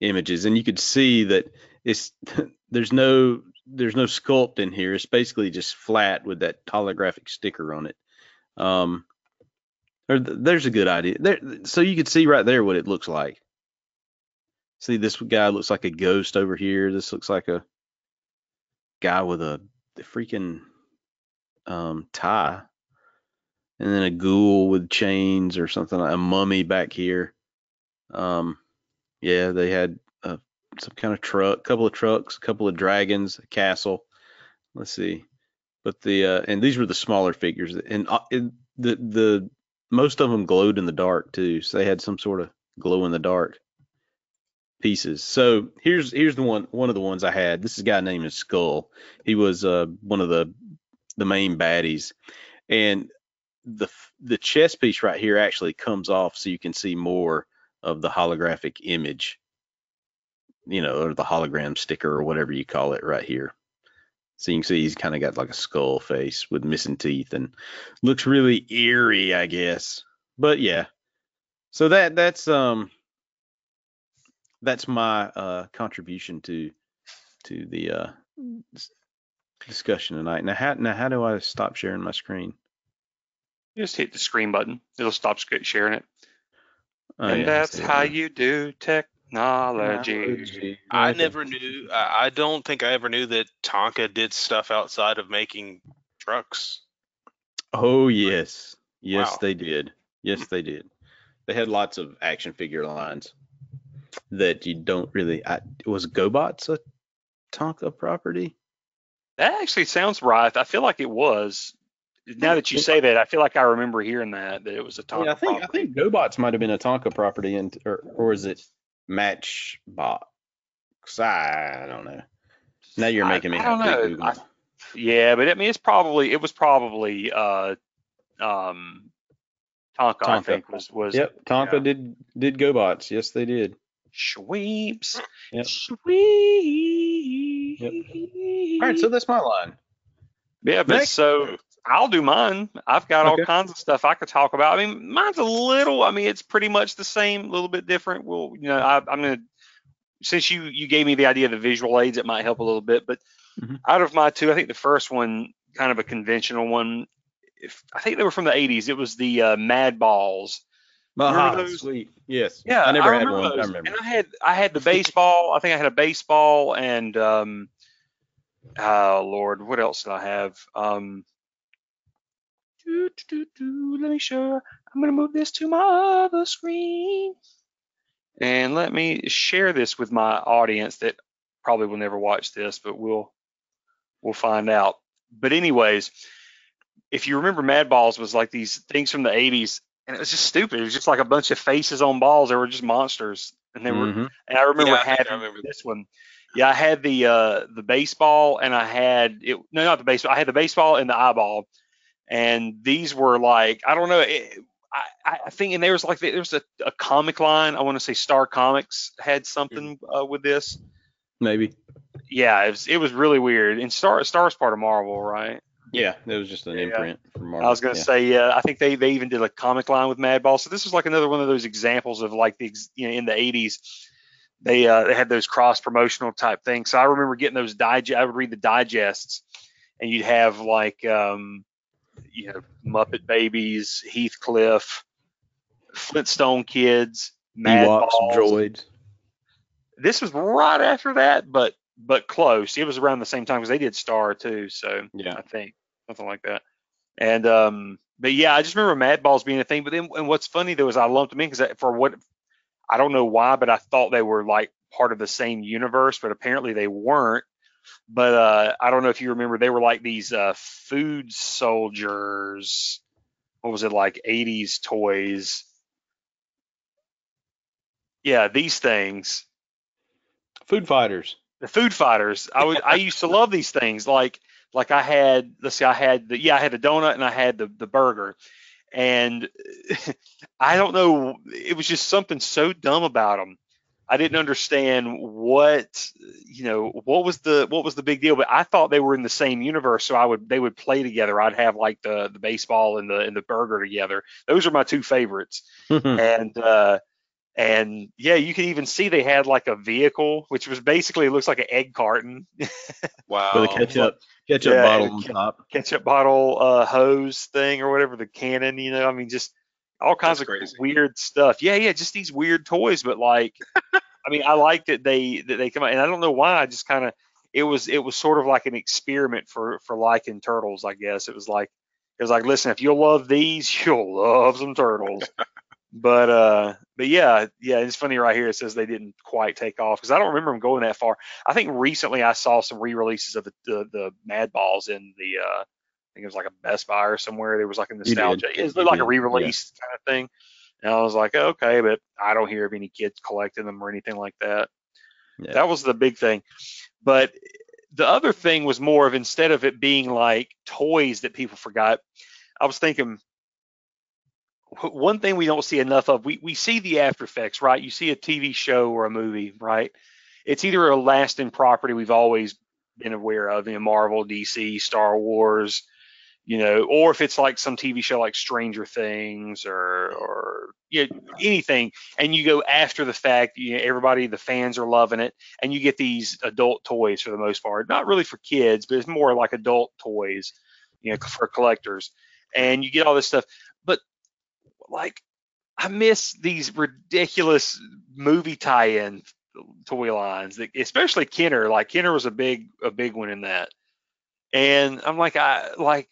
Speaker 7: images, and you could see that it's (laughs) there's no there's no sculpt in here. It's basically just flat with that holographic sticker on it. Um, or th- there's a good idea there, so you could see right there what it looks like. See, this guy looks like a ghost over here. This looks like a guy with a, freaking um, tie, and then a ghoul with chains or something, like a mummy back here. Um, yeah, they had uh, some kind of truck, couple of trucks, a couple of dragons, a castle. Let's see, but the uh, and these were the smaller figures, and uh, the the most of them glowed in the dark too, so they had some sort of glow in the dark pieces. So here's here's the one one of the ones I had. This is a guy named Skull. He was uh one of the the main baddies, and the the chest piece right here actually comes off so you can see more of the holographic image. You know, or the hologram sticker or whatever you call it right here. So you can see he's kind of got like a skull face with missing teeth and looks really eerie, I guess. But yeah. So that that's um that's my uh contribution to to the uh discussion tonight. Now how now how do I stop sharing my screen?
Speaker 6: Just hit the screen button. It'll stop sharing it.
Speaker 7: Oh,
Speaker 6: and
Speaker 7: yeah,
Speaker 6: that's
Speaker 7: see
Speaker 6: how
Speaker 7: now.
Speaker 6: you do technology.
Speaker 5: I never knew. I, I don't think I ever knew that Tonka did stuff outside of making trucks.
Speaker 7: Oh yes, yes
Speaker 5: Wow.
Speaker 7: they did. Yes they did. They had lots of action figure lines that you don't really. I, was GoBots a Tonka property?
Speaker 6: That actually sounds right. I feel like it was. Now that you say that, I feel like I remember hearing that that it was a Tonka
Speaker 7: yeah, I think
Speaker 6: property.
Speaker 7: I think GoBots might have been a Tonka property, and or or is it Matchbox? I don't know. Now you're
Speaker 6: I-
Speaker 7: making me
Speaker 6: I don't know. I- Yeah, but I mean, it's probably it was probably uh, um, Tonka, I
Speaker 7: Tonka.
Speaker 6: think was was
Speaker 7: Yep, Tonka
Speaker 6: yeah.
Speaker 7: did did GoBots. Yes, they did.
Speaker 6: Sweeps.
Speaker 7: Yep.
Speaker 6: Sweeps.
Speaker 7: All right, so that's my line.
Speaker 6: Yeah, but
Speaker 7: Next.
Speaker 6: so I'll do mine. I've got all kinds of stuff I could talk about. I mean, mine's a little. I mean, it's pretty much the same, a little bit different. Well, you know, I, I'm gonna since you you gave me the idea of the visual aids, it might help a little bit. But
Speaker 7: Mhm.
Speaker 6: out of my two, I think the first one, kind of a conventional one. If I think they were from the 80s, it was the uh, Mad Balls. Remember those?
Speaker 7: sweet. Yes.
Speaker 6: Yeah,
Speaker 7: I never had
Speaker 6: remember
Speaker 7: one. I remember.
Speaker 6: And I had I had the baseball. I think I had a baseball and um, oh Lord, what else did I have? Um, doo, doo, doo, doo, let me show. I'm gonna move this to my other screen, and let me share this with my audience that probably will never watch this, but we'll we'll find out. But anyways, if you remember, Mad Balls was like these things from the 80s, and it was just stupid. It was just like a bunch of faces on balls. They were just monsters, and they were.
Speaker 7: Mhm.
Speaker 6: And I remember
Speaker 5: Yeah, I think I
Speaker 6: having
Speaker 5: remember
Speaker 6: this one. Yeah, I had the uh the baseball, and I had it. No, not the baseball. I had the baseball and the eyeball, and these were like I don't know. It, I, I think, and there was like there was a, a comic line. I want to say Star Comics had something uh, with this.
Speaker 7: Maybe.
Speaker 6: Yeah, it was it was really weird. And Star Star's part of Marvel, right?
Speaker 7: Yeah, it was just an
Speaker 6: Yeah.
Speaker 7: imprint from Marvel.
Speaker 6: I was gonna
Speaker 7: yeah.
Speaker 6: say, yeah, I think they they even did a comic line with Madball. So this was like another one of those examples of like the ex- you know in the 80s they uh, they had those cross promotional type things. So I remember getting those digest. I would read the digests, and you'd have like um, you know Muppet Babies, Heathcliff, Flintstone Kids, Mad
Speaker 7: Ewoks,
Speaker 6: Balls.
Speaker 7: droids.
Speaker 6: This was right after that, but but close. It was around the same time because they did Star too. So
Speaker 7: Yeah.
Speaker 6: I think something like that. And um, but yeah, I just remember Mad Balls being a thing. But then, and what's funny though is I lumped them in because for what I don't know why, but I thought they were like part of the same universe, but apparently they weren't. But uh, I don't know if you remember, they were like these uh, food soldiers. What was it like? 80s toys. Yeah, these things
Speaker 7: Food fighters.
Speaker 6: the food fighters. I would I used to love these things. Like like I had let's see, I had the yeah, I had the donut and I had the the burger. And (laughs) I don't know, it was just something so dumb about them. I didn't understand what you know what was the what was the big deal, but I thought they were in the same universe, so I would they would play together. I'd have like the the baseball and the and the burger together. Those are my two favorites and uh and yeah you can even see they had like a vehicle which was basically it looks like an egg carton (laughs)
Speaker 5: Wow.
Speaker 7: With a ketchup ketchup
Speaker 6: Yeah,
Speaker 7: bottle on
Speaker 6: ke-
Speaker 7: top.
Speaker 6: ketchup bottle uh hose thing or whatever the cannon you know i mean just all kinds
Speaker 5: That's
Speaker 6: of
Speaker 5: crazy.
Speaker 6: weird stuff. Yeah yeah just these weird toys but like (laughs) i mean i like that they that they come out and i don't know why i just kind of it was it was sort of like an experiment for for liking turtles i guess. It was like it was like listen if you'll love these (laughs) you'll love some turtles. (laughs) But uh but yeah yeah it's funny right here it says they didn't quite take off because i don't remember them going that far. I think recently i saw some re-releases of the the, the mad balls in the uh think it was like a best buy or somewhere. There was like a nostalgia. It was like a re-release kind of thing. And i was like okay but i don't hear of any kids collecting them or anything like that.
Speaker 7: Yeah.
Speaker 6: that was the big thing. But the other thing was more of instead of it being like toys that people forgot i was thinking one thing we don't see enough of we, we see the after effects right? You see a tv show or a movie right? It's either a lasting property we've always been aware of you know marvel dc star wars you know or if it's like some tv show like stranger things or or you know, anything and you go after the fact you know, everybody the fans are loving it and you get these adult toys for the most part not really for kids but it's more like adult toys you know for collectors and you get all this stuff but like I miss these ridiculous movie tie-in toy lines, especially Kenner. Like Kenner was a big a big one in that. And I'm like, I like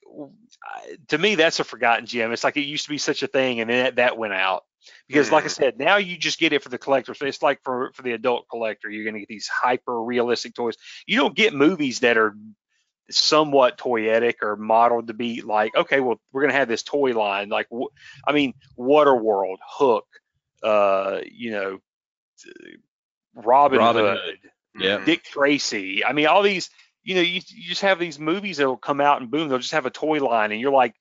Speaker 6: I, to me that's a forgotten gem. It's like it used to be such a thing, and then that, that went out because, like I said, now you just get it for the collector. So it's like for for the adult collector, you're gonna get these hyper realistic toys. You don't get movies that are somewhat toyetic or modeled to be like, okay, well, we're gonna have this toy line. Like, wh- I mean, Waterworld, Hook, uh, you know, Robin,
Speaker 7: Robin
Speaker 6: Hood,
Speaker 7: Hood. Yeah.
Speaker 6: Dick Tracy. I mean, all these, you know, you, you just have these movies that'll come out and boom, they'll just have a toy line, and you're like,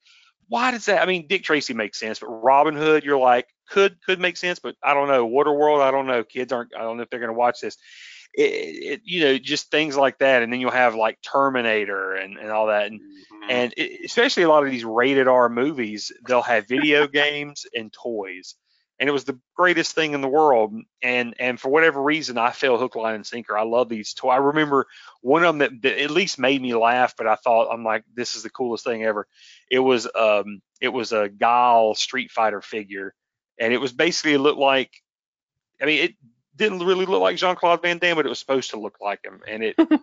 Speaker 6: why does that? I mean, Dick Tracy makes sense, but Robin Hood, you're like, could could make sense, but I don't know. Waterworld, I don't know. Kids aren't. I don't know if they're gonna watch this. It, it, you know, just things like that, and then you'll have like Terminator and and all that, and
Speaker 5: Mhm.
Speaker 6: and it, especially a lot of these rated R movies, they'll have video (laughs) games and toys. And it was the greatest thing in the world. And and for whatever reason, I fell hook, line, and sinker. I love these toys. I remember one of them that, that at least made me laugh, but I thought I'm like, this is the coolest thing ever. It was um it was a Guile Street Fighter figure, and it was basically it looked like, I mean, it didn't really look like Jean Claude Van Damme, but it was supposed to look like him, and it (laughs)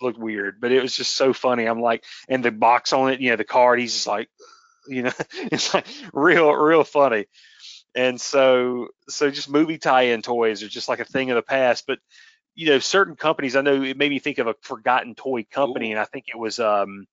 Speaker 6: looked weird, but it was just so funny. I'm like, and the box on it, you know, the card, he's just like, you know, (laughs) it's like real, real funny. And so, so just movie tie-in toys are just like a thing of the past. But you know, certain companies, I know it made me think of a forgotten toy company,
Speaker 5: Ooh.
Speaker 6: and I think it was, um,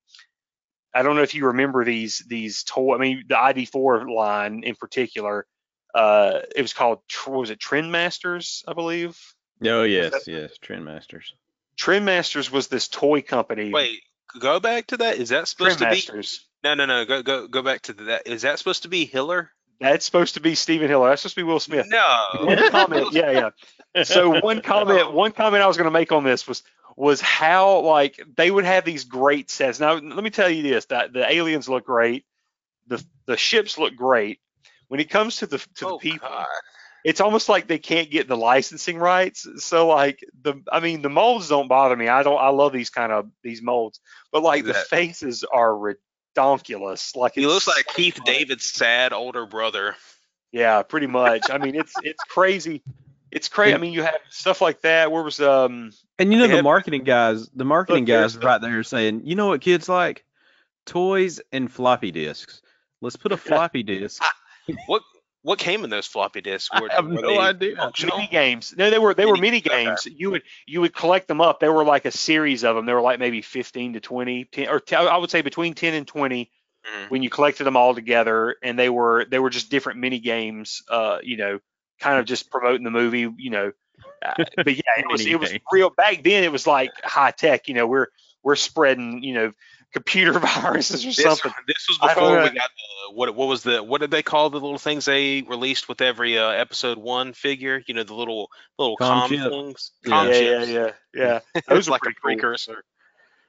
Speaker 6: I don't know if you remember these these toy. I mean, the ID4 line in particular. Uh, it was called was it Trendmasters, I believe.
Speaker 7: Oh yes, yes, Trendmasters.
Speaker 6: Trend Masters was this toy company.
Speaker 5: Wait, go back to that. Is that
Speaker 6: Trend
Speaker 5: supposed to be? No, no, no. Go, go, go back to that. Is that supposed to be Hiller?
Speaker 6: That's supposed to be Steven Hiller. That's supposed to be Will Smith.
Speaker 5: No.
Speaker 6: One comment, yeah, yeah. So (laughs) one comment, one comment I was going to make on this was was how like they would have these great sets. Now let me tell you this: that the aliens look great, the the ships look great. When it comes to the to
Speaker 5: oh
Speaker 6: the people,
Speaker 5: God.
Speaker 6: it's almost like they can't get the licensing rights. So like the I mean the molds don't bother me. I don't I love these kind of these molds, but like the faces are redonkulous. Like
Speaker 5: He looks like Keith
Speaker 6: funny.
Speaker 5: David's sad older brother.
Speaker 6: Yeah, pretty much. I mean it's it's crazy. It's crazy. I mean you have stuff like that. Where was um
Speaker 7: And you know the marketing guys, the marketing guys
Speaker 6: the-
Speaker 7: right there saying, you know what kids like? Toys and floppy disks. Let's put a floppy (laughs) disk.
Speaker 5: What what came in those floppy disks?
Speaker 7: I have
Speaker 5: were
Speaker 7: no
Speaker 5: they
Speaker 7: idea.
Speaker 5: functional?
Speaker 6: mini games. No, they were they were mini
Speaker 5: Mini- okay.
Speaker 6: games. You would you would collect them up. They were like a series of them. They were like maybe 15 to 20, 10, or t- I would say between 10 and 20
Speaker 5: Mhm.
Speaker 6: when you collected them all together, and they were they were just different mini games. Uh, you know, kind of just promoting the movie. You know, uh, but yeah, it (laughs) was it was real. Back then, it was like high tech. You know, we're we're spreading you know computer (laughs) viruses or
Speaker 5: This,
Speaker 6: something.
Speaker 5: this was before we got the what what was the what did they call the little things they released with every uh, episode one figure? You know the little little
Speaker 7: Com
Speaker 5: com, things.
Speaker 7: Yeah.
Speaker 5: Com
Speaker 6: yeah, yeah,
Speaker 5: chips.
Speaker 6: yeah, yeah.
Speaker 5: It (laughs)
Speaker 6: Those
Speaker 5: was like a
Speaker 6: pretty cool.
Speaker 5: precursor.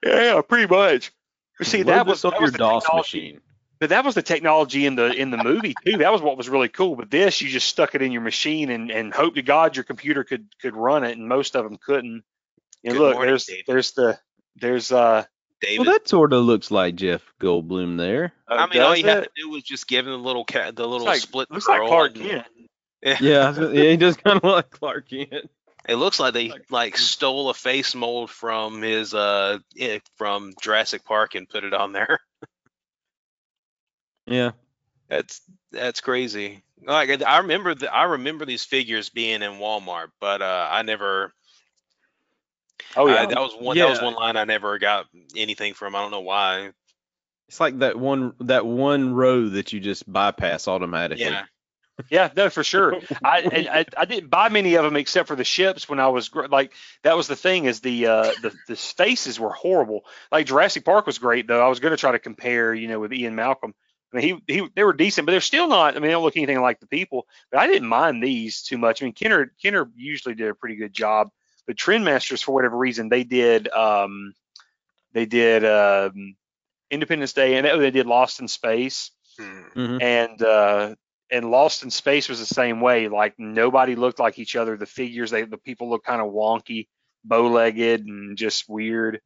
Speaker 6: Yeah, yeah, pretty much. But see,
Speaker 7: Load
Speaker 6: that was
Speaker 7: up
Speaker 6: that
Speaker 7: your
Speaker 6: was the
Speaker 7: DOS
Speaker 6: technology-
Speaker 7: machine.
Speaker 6: But that was the technology in the in the movie too. That was what was really cool. But this, you just stuck it in your machine and and hope to God your computer could could run it, and most of them couldn't. And
Speaker 5: Good
Speaker 6: look,
Speaker 5: morning,
Speaker 6: there's
Speaker 5: David.
Speaker 6: there's the there's uh.
Speaker 5: David.
Speaker 7: Well, that sort of looks like Jeff Goldblum there.
Speaker 5: I mean, all you have to do was just give him the little cat, the little
Speaker 6: Looks like,
Speaker 5: split
Speaker 6: looks like
Speaker 5: curl
Speaker 6: Clark Kent.
Speaker 7: Yeah, I yeah, he does kind of look like Clark Kent.
Speaker 5: It looks like they
Speaker 6: Like-
Speaker 5: like stole a face mold from his uh eh, from Jurassic Park and put it on there. (laughs)
Speaker 7: Yeah.
Speaker 5: That's that's crazy. Like I- I remember the, I remember these figures being in Walmart, but uh I never.
Speaker 6: Oh
Speaker 5: I-
Speaker 6: yeah,
Speaker 5: that was one. Yeah. That was one line I never got anything from. I don't know why.
Speaker 7: It's like that one that one row that you just bypass automatically.
Speaker 5: Yeah.
Speaker 6: yeah, no, for sure. I, and I I didn't buy many of them except for the ships when I was like that was the thing is the uh the the faces were horrible. Like Jurassic Park was great though. I was going to try to compare, you know, with Ian Malcolm. I mean, he he they were decent, but they're still not. I mean, they don't look anything like the people. But I didn't mind these too much. I mean, Kenner Kenner usually did a pretty good job, but Trendmasters for whatever reason they did um they did um Independence Day and they did Lost in Space
Speaker 5: Hmm.
Speaker 7: Mhm.
Speaker 6: and uh and Lost in Space was the same way. Like nobody looked like each other. The figures, they the people looked kind of wonky, bow-legged, and just weird.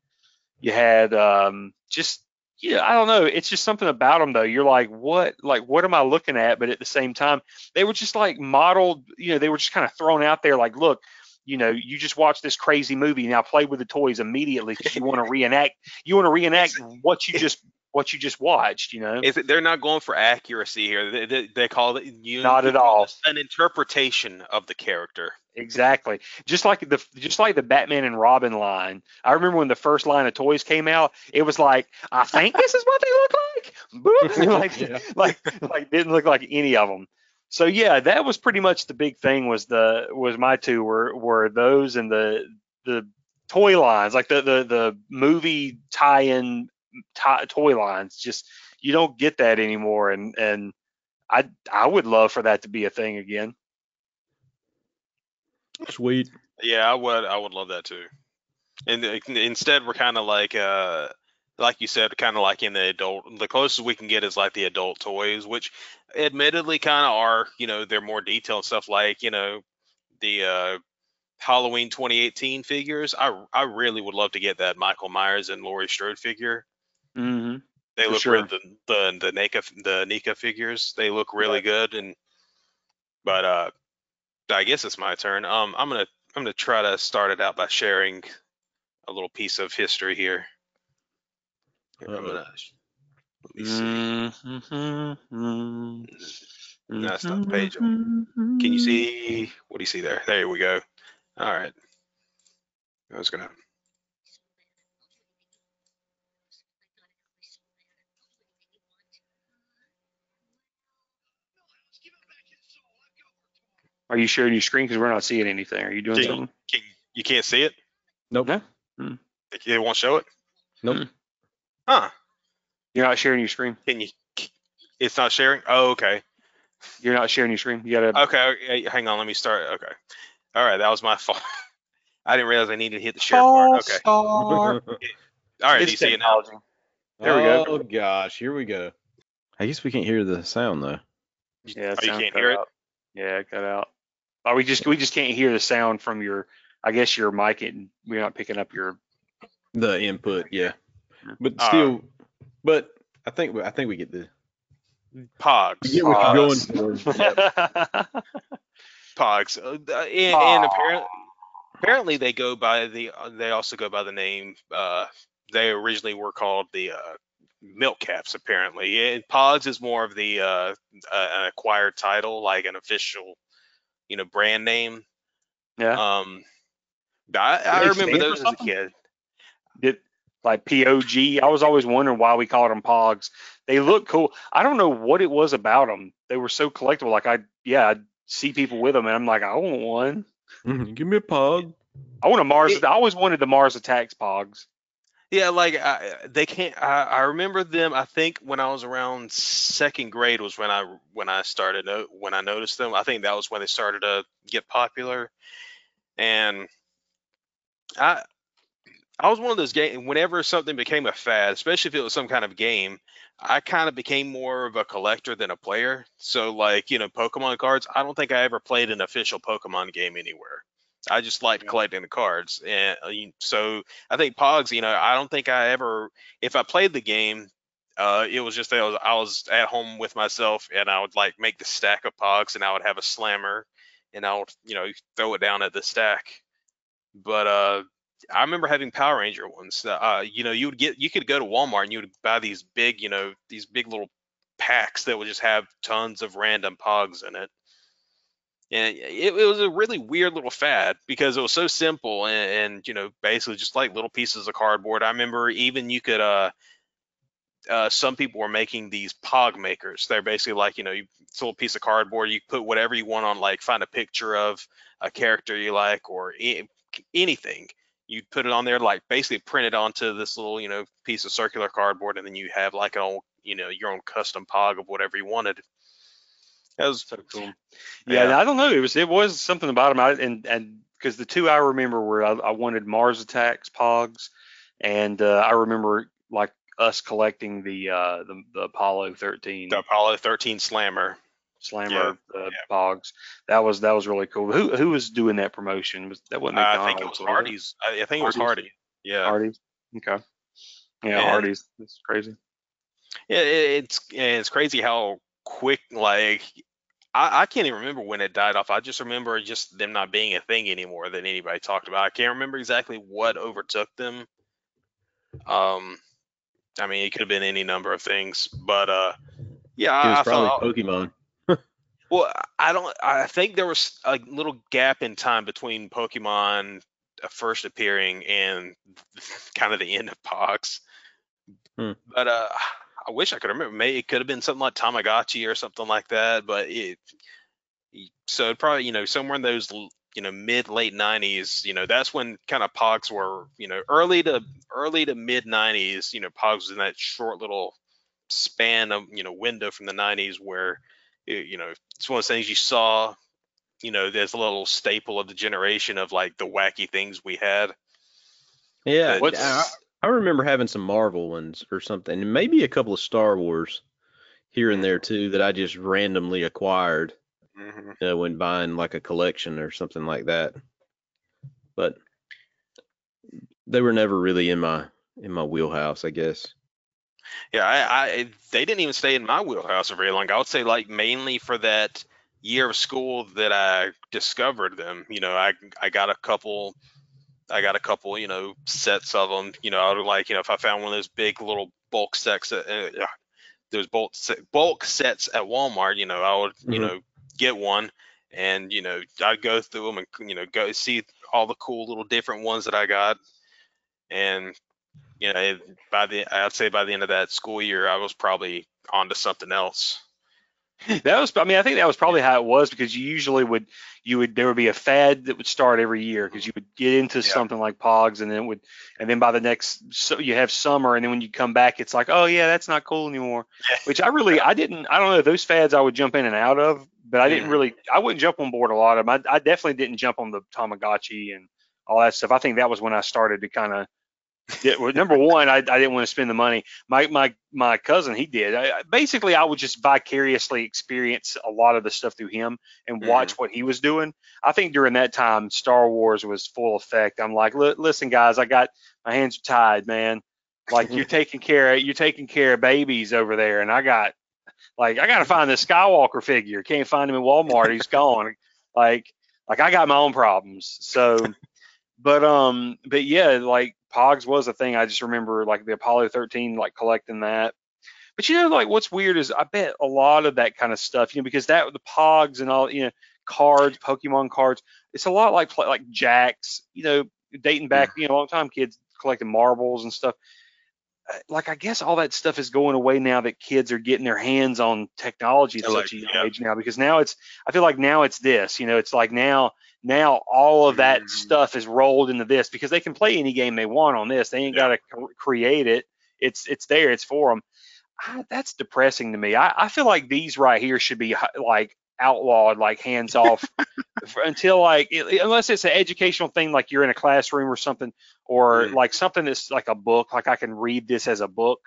Speaker 6: You had um just yeah, I don't know. It's just something about them though. You're like, what? Like, what am I looking at? But at the same time, they were just like modeled. You know, they were just kind of thrown out there. Like, look, you know, you just watch this crazy movie. Now play with the toys immediately because you want to reenact. You want to reenact what you just what you just watched. You know.
Speaker 5: Is it, they're not going for accuracy here. They, they, they call it you.
Speaker 6: Not at all.
Speaker 5: this An interpretation of the character.
Speaker 6: Exactly. Just like the just like the Batman and Robin line. I remember when the first line of toys came out, it was like, I think this is what they look like. (laughs) Boop. (laughs) like,
Speaker 7: Yeah.
Speaker 6: like like didn't look like any of them. So yeah, that was pretty much the big thing was the was my two were were those and the the toy lines, like the the the movie tie-in tie, toy lines. Just you don't get that anymore and and I I would love for that to be a thing again.
Speaker 7: Sweet.
Speaker 5: Yeah, I would. I would love that too. And uh, instead, we're kind of like, uh, like you said, kind of like in the adult. The closest we can get is like the adult toys, which, admittedly, kind of are. You know, they're more detailed stuff. Like you know, the uh, Halloween 2018 figures. I I really would love to get that Michael Myers and Laurie Strode figure.
Speaker 6: Mm-hmm.
Speaker 5: They
Speaker 6: For
Speaker 5: look
Speaker 6: sure.
Speaker 5: the the the NECA the NECA figures. They look really
Speaker 6: Right.
Speaker 5: good. And but uh, I guess it's my turn. Um, I'm gonna I'm gonna try to start it out by sharing a little piece of history here. Here, I'm gonna let me see.
Speaker 6: Mm-hmm.
Speaker 5: That's not page. Can you see? What do you see there? There we go. All right. I was gonna.
Speaker 6: Are you sharing your screen because we're not seeing anything? Are you doing
Speaker 5: Can-
Speaker 6: something?
Speaker 5: Can, you can't see it.
Speaker 7: Nope.
Speaker 6: No. Hmm.
Speaker 5: It won't show it.
Speaker 7: Nope.
Speaker 5: Huh?
Speaker 6: You're not sharing your screen.
Speaker 5: Can you? It's not sharing. Oh, okay.
Speaker 6: You're not sharing your screen. You gotta.
Speaker 5: Okay, okay, hang on. Let me start. Okay. All right, that was my (laughs) fault. I didn't realize I needed to hit the share part. (laughs) Okay. All right, do
Speaker 6: It's
Speaker 5: you see it now?
Speaker 6: technology. There we go.
Speaker 7: Oh gosh, here we go. I guess we can't hear the sound though.
Speaker 6: Yeah,
Speaker 5: Oh, you can't
Speaker 6: cut
Speaker 5: hear it?
Speaker 6: out. Yeah, it cut out. Oh, we just we just can't hear the sound from your. I guess your mic and we're not picking up your.
Speaker 7: The input, yeah. But
Speaker 5: Uh,
Speaker 7: still, but I think I think we get the
Speaker 5: Pogs.
Speaker 7: we get what you're going
Speaker 5: Pogs.
Speaker 7: for. (laughs)
Speaker 5: Pogs. Uh, and, and apparently, apparently they go by the. They also go by the name. Uh, they originally were called the uh, milk caps. Apparently, and Pogs is more of the uh, uh, an acquired title, like an official, you know, brand name.
Speaker 6: yeah.
Speaker 5: Um, I, I remember those as a kid.
Speaker 6: Did like POG. I was always wondering why we called them Pogs. They look cool. I don't know what it was about them. They were so collectible. Like I, yeah, I'd see people with them, and I'm like, I want one.
Speaker 7: Mhm, Give me a pog.
Speaker 6: I want a Mars.
Speaker 5: It-
Speaker 6: I always wanted the Mars Attacks Pogs.
Speaker 5: Yeah, like I, they can't. I, I remember them. I think when I was around second grade was when I when I started when I noticed them. I think that was when they started to get popular, and I I was one of those game. Whenever something became a fad, especially if it was some kind of game, I kind of became more of a collector than a player. So like you know, Pokemon cards. I don't think I ever played an official Pokemon game anywhere. I just liked collecting the cards, and uh, so I think Pogs. You know, I don't think I ever, if I played the game, uh, it was just that I was, I was at home with myself, and I would like make the stack of Pogs, and I would have a slammer, and I would you know throw it down at the stack. But uh, I remember having Power Ranger ones. Uh, you know, you would get, you could go to Walmart and you would buy these big, you know, these big little packs that would just have tons of random Pogs in it. And it, it was a really weird little fad because it was so simple and, and you know basically just like little pieces of cardboard. I remember even you could uh uh, some people were making these pog makers. They're basically like, you know, you, it's a little piece of cardboard. You put whatever you want on, like find a picture of a character you like or anything. You put it on there, like basically print it onto this little, you know, piece of circular cardboard, and then you have like an old, you know, your own custom pog of whatever you wanted. That was
Speaker 6: So cool. Yeah,
Speaker 5: Yeah.
Speaker 6: I don't know. It was it was something about them. I, and and because the two I remember were I, I wanted Mars Attacks Pogs, and uh, I remember like us collecting the uh the, the Apollo 13
Speaker 5: the Apollo 13 Slammer.
Speaker 6: Slammer uh, Pogs. That was that was really cool. Who who was doing that promotion? Was that wasn't
Speaker 5: I think it was? Hardee's. I, I think it was Hardy. Yeah.
Speaker 6: Hardee's. Okay. Yeah,
Speaker 5: And-
Speaker 6: Hardee's. That's crazy.
Speaker 5: Yeah, it, it's it's crazy how quick like I, I can't even remember when it died off. I just remember just them not being a thing anymore that anybody talked about. I can't remember exactly what overtook them. Um, I mean, it could have been any number of things, but uh, yeah,
Speaker 7: It was
Speaker 5: I
Speaker 7: probably
Speaker 5: felt
Speaker 7: Pokemon.
Speaker 5: Well. I don't. I think there was a little gap in time between Pokemon uh, first appearing and (laughs) kind of the end of Pogs.
Speaker 7: Hmm.
Speaker 5: But uh, I wish I could remember. Maybe it could have been something like Tamagotchi or something like that. But it, so it probably you know somewhere in those you know mid late 90s. You know that's when kind of Pogs were you know early to early to mid 90s. You know Pogs was in that short little span of you know window from the 90s where it, you know it's one of those things you saw. You know, there's a little staple of the generation of like the wacky things we had.
Speaker 7: Yeah, I, I remember having some Marvel ones or something, and maybe a couple of Star Wars here and there too that I just randomly acquired
Speaker 5: Mm-hmm.
Speaker 7: uh, when buying like a collection or something like that. But they were never really in my in my wheelhouse, I guess.
Speaker 5: Yeah, I, I they didn't even stay in my wheelhouse for very long. I would say like mainly for that year of school that I discovered them. You know, I I got a couple, I got a couple, you know, sets of them. You know, I would like, you know, if I found one of those big little bulk sets, uh, uh, those bulk bulk sets at Walmart, you know, I would, you
Speaker 7: Mhm.
Speaker 5: know, get one, and you know, I'd go through them and you know go see all the cool little different ones that I got, and you know, by the I'd say by the end of that school year, I was probably onto something else. (laughs)
Speaker 6: That was, I mean, I think that was probably how it was because you usually would, you would, there would be a fad that would start every year because you would get into
Speaker 5: Yeah.
Speaker 6: something like Pogs and then it would, and then by the next, so you have summer and then when you come back, it's like, oh yeah, that's not cool anymore. Which I really, I didn't, I don't know, those fads I would jump in and out of, but I didn't really, I wouldn't jump on board a lot of them. I, I definitely didn't jump on the Tamagotchi and all that stuff. I think that was when I started to kind of Yeah, well, number one, I, I didn't want to spend the money. My my my cousin, he did. I, basically, I would just vicariously experience a lot of the stuff through him and watch what he was doing. I think during that time, Star Wars was full effect. I'm like, listen, guys, I got my hands are tied, man. Like you're (laughs) taking care of you're taking care of babies over there, and I got like I got to find this Skywalker figure. Can't find him in Walmart. He's gone. Like like I got my own problems. So, but um, but yeah, like Pogs was a thing. I just remember like the Apollo 13, like collecting that. But you know, like what's weird is I bet a lot of that kind of stuff, you know, because that the Pogs and all, you know, cards, Pokemon cards, it's a lot like like Jacks, you know, dating back, you know, a long time kids collecting marbles and stuff. Uh, Like I guess all that stuff is going away now that kids are getting their hands on technology at
Speaker 5: like-
Speaker 6: such a young
Speaker 5: yeah.
Speaker 6: age now. Because now it's, I feel like now it's this, you know, it's like now now all of that
Speaker 5: Mhm.
Speaker 6: stuff is rolled into this because they can play any game they want on this. They ain't got to create it. It's it's there. It's for them. I, that's depressing to me. I, I feel like these right here should be like outlawed, like hands off, (laughs) until like it- unless it's an educational thing, like you're in a classroom or something, or
Speaker 5: Mm.
Speaker 6: like something that's like a book, like I can read this as a book.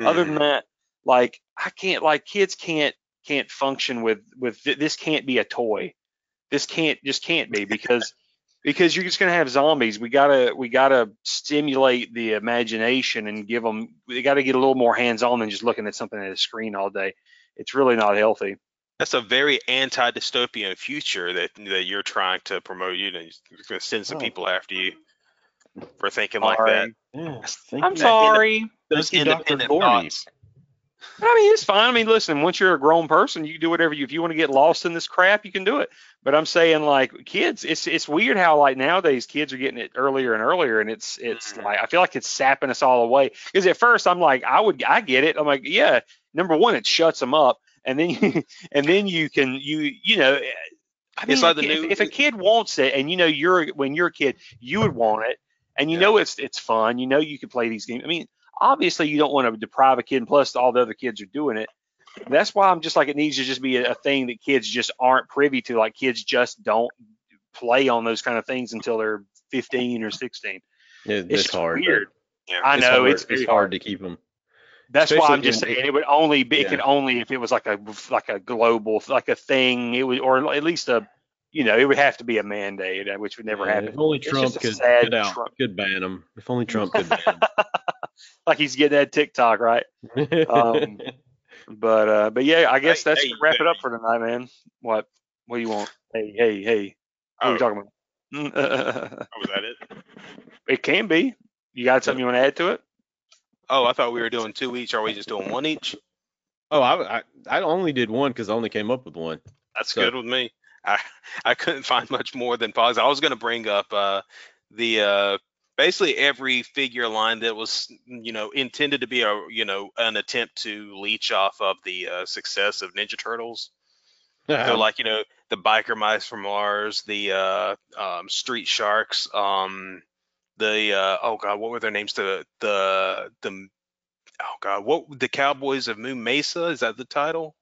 Speaker 6: Other
Speaker 5: Mhm.
Speaker 6: than that, like I can't, like kids can't can't function with with th- this. Can't be a toy. This can't just can't be because because you're just gonna have zombies. We gotta we gotta stimulate the imagination and give them. They gotta get a little more hands on than just looking at something at a screen all day. It's really not healthy.
Speaker 5: That's a very anti-dystopian future that that you're trying to promote. You know, you're going to send some
Speaker 7: Oh.
Speaker 5: people after you for thinking like that.
Speaker 7: Yeah, thank
Speaker 6: I'm
Speaker 7: you.
Speaker 6: sorry.
Speaker 5: Those
Speaker 7: Thank you, Dr.
Speaker 5: independent thoughts.
Speaker 6: I mean, it's fine. I mean, listen, once you're a grown person, you can do whatever you. If you want to get lost in this crap, you can do it. But I'm saying, like, kids, it's it's weird how like nowadays kids are getting it earlier and earlier, and it's it's
Speaker 5: Mhm.
Speaker 6: like I feel like it's sapping us all away. Because at first I'm like, I would, I get it. I'm like, yeah. Number one, it shuts them up, and then you, (laughs) and then you can you you know. I mean,
Speaker 5: like
Speaker 6: if,
Speaker 5: new-
Speaker 6: if a kid wants it, and you know you're when you're a kid, you would want it, and you
Speaker 5: Yeah.
Speaker 6: know it's it's fun. You know you can play these games. I mean, obviously you don't want to deprive a kid, and plus all the other kids are doing it. That's why I'm just like it needs to just be a, a thing that kids just aren't privy to. Like kids just don't play on those kind of things until they're 15 or 16.
Speaker 7: Yeah,
Speaker 6: It's
Speaker 7: it's hard.
Speaker 6: weird.
Speaker 5: Yeah.
Speaker 6: I
Speaker 7: It's
Speaker 6: know
Speaker 7: hard.
Speaker 6: it's very
Speaker 7: hard to keep them.
Speaker 6: That's why I'm just
Speaker 7: in-
Speaker 6: saying it would only be it could only if it was like a like a global like a thing. It would or at least a you know it would have to be a mandate, uh, which would never happen.
Speaker 7: If only
Speaker 6: It's
Speaker 7: Trump could,
Speaker 6: sad
Speaker 7: could out
Speaker 6: Trump-
Speaker 7: could ban them. If only Trump could ban (laughs)
Speaker 6: like he's getting that TikTok right.
Speaker 7: 'em.
Speaker 6: Um, (laughs) But uh, but yeah, I guess
Speaker 5: Hey,
Speaker 6: that's
Speaker 5: hey,
Speaker 6: to wrap it up for tonight, man. What what do you want? Hey hey hey, what are
Speaker 5: Oh,
Speaker 6: you talking about? (laughs)
Speaker 5: oh, was that it?
Speaker 6: it can be. You got something you want to add to it?
Speaker 5: Oh, I thought we were doing two each. Are we just doing one each?
Speaker 7: oh, I, I I only did one because I only came up with one.
Speaker 5: That's
Speaker 7: So-
Speaker 5: good with me. I I couldn't find (laughs) much more than pause. I was going to bring up uh, the uh, basically every figure line that was you know intended to be a you know an attempt to leech off of the uh, success of Ninja Turtles. So like you know the biker mice from Mars, the uh, um, street sharks, um, the uh, oh god, what were their names? The the the oh god, what the Cowboys of Moon Mesa? Is that the title?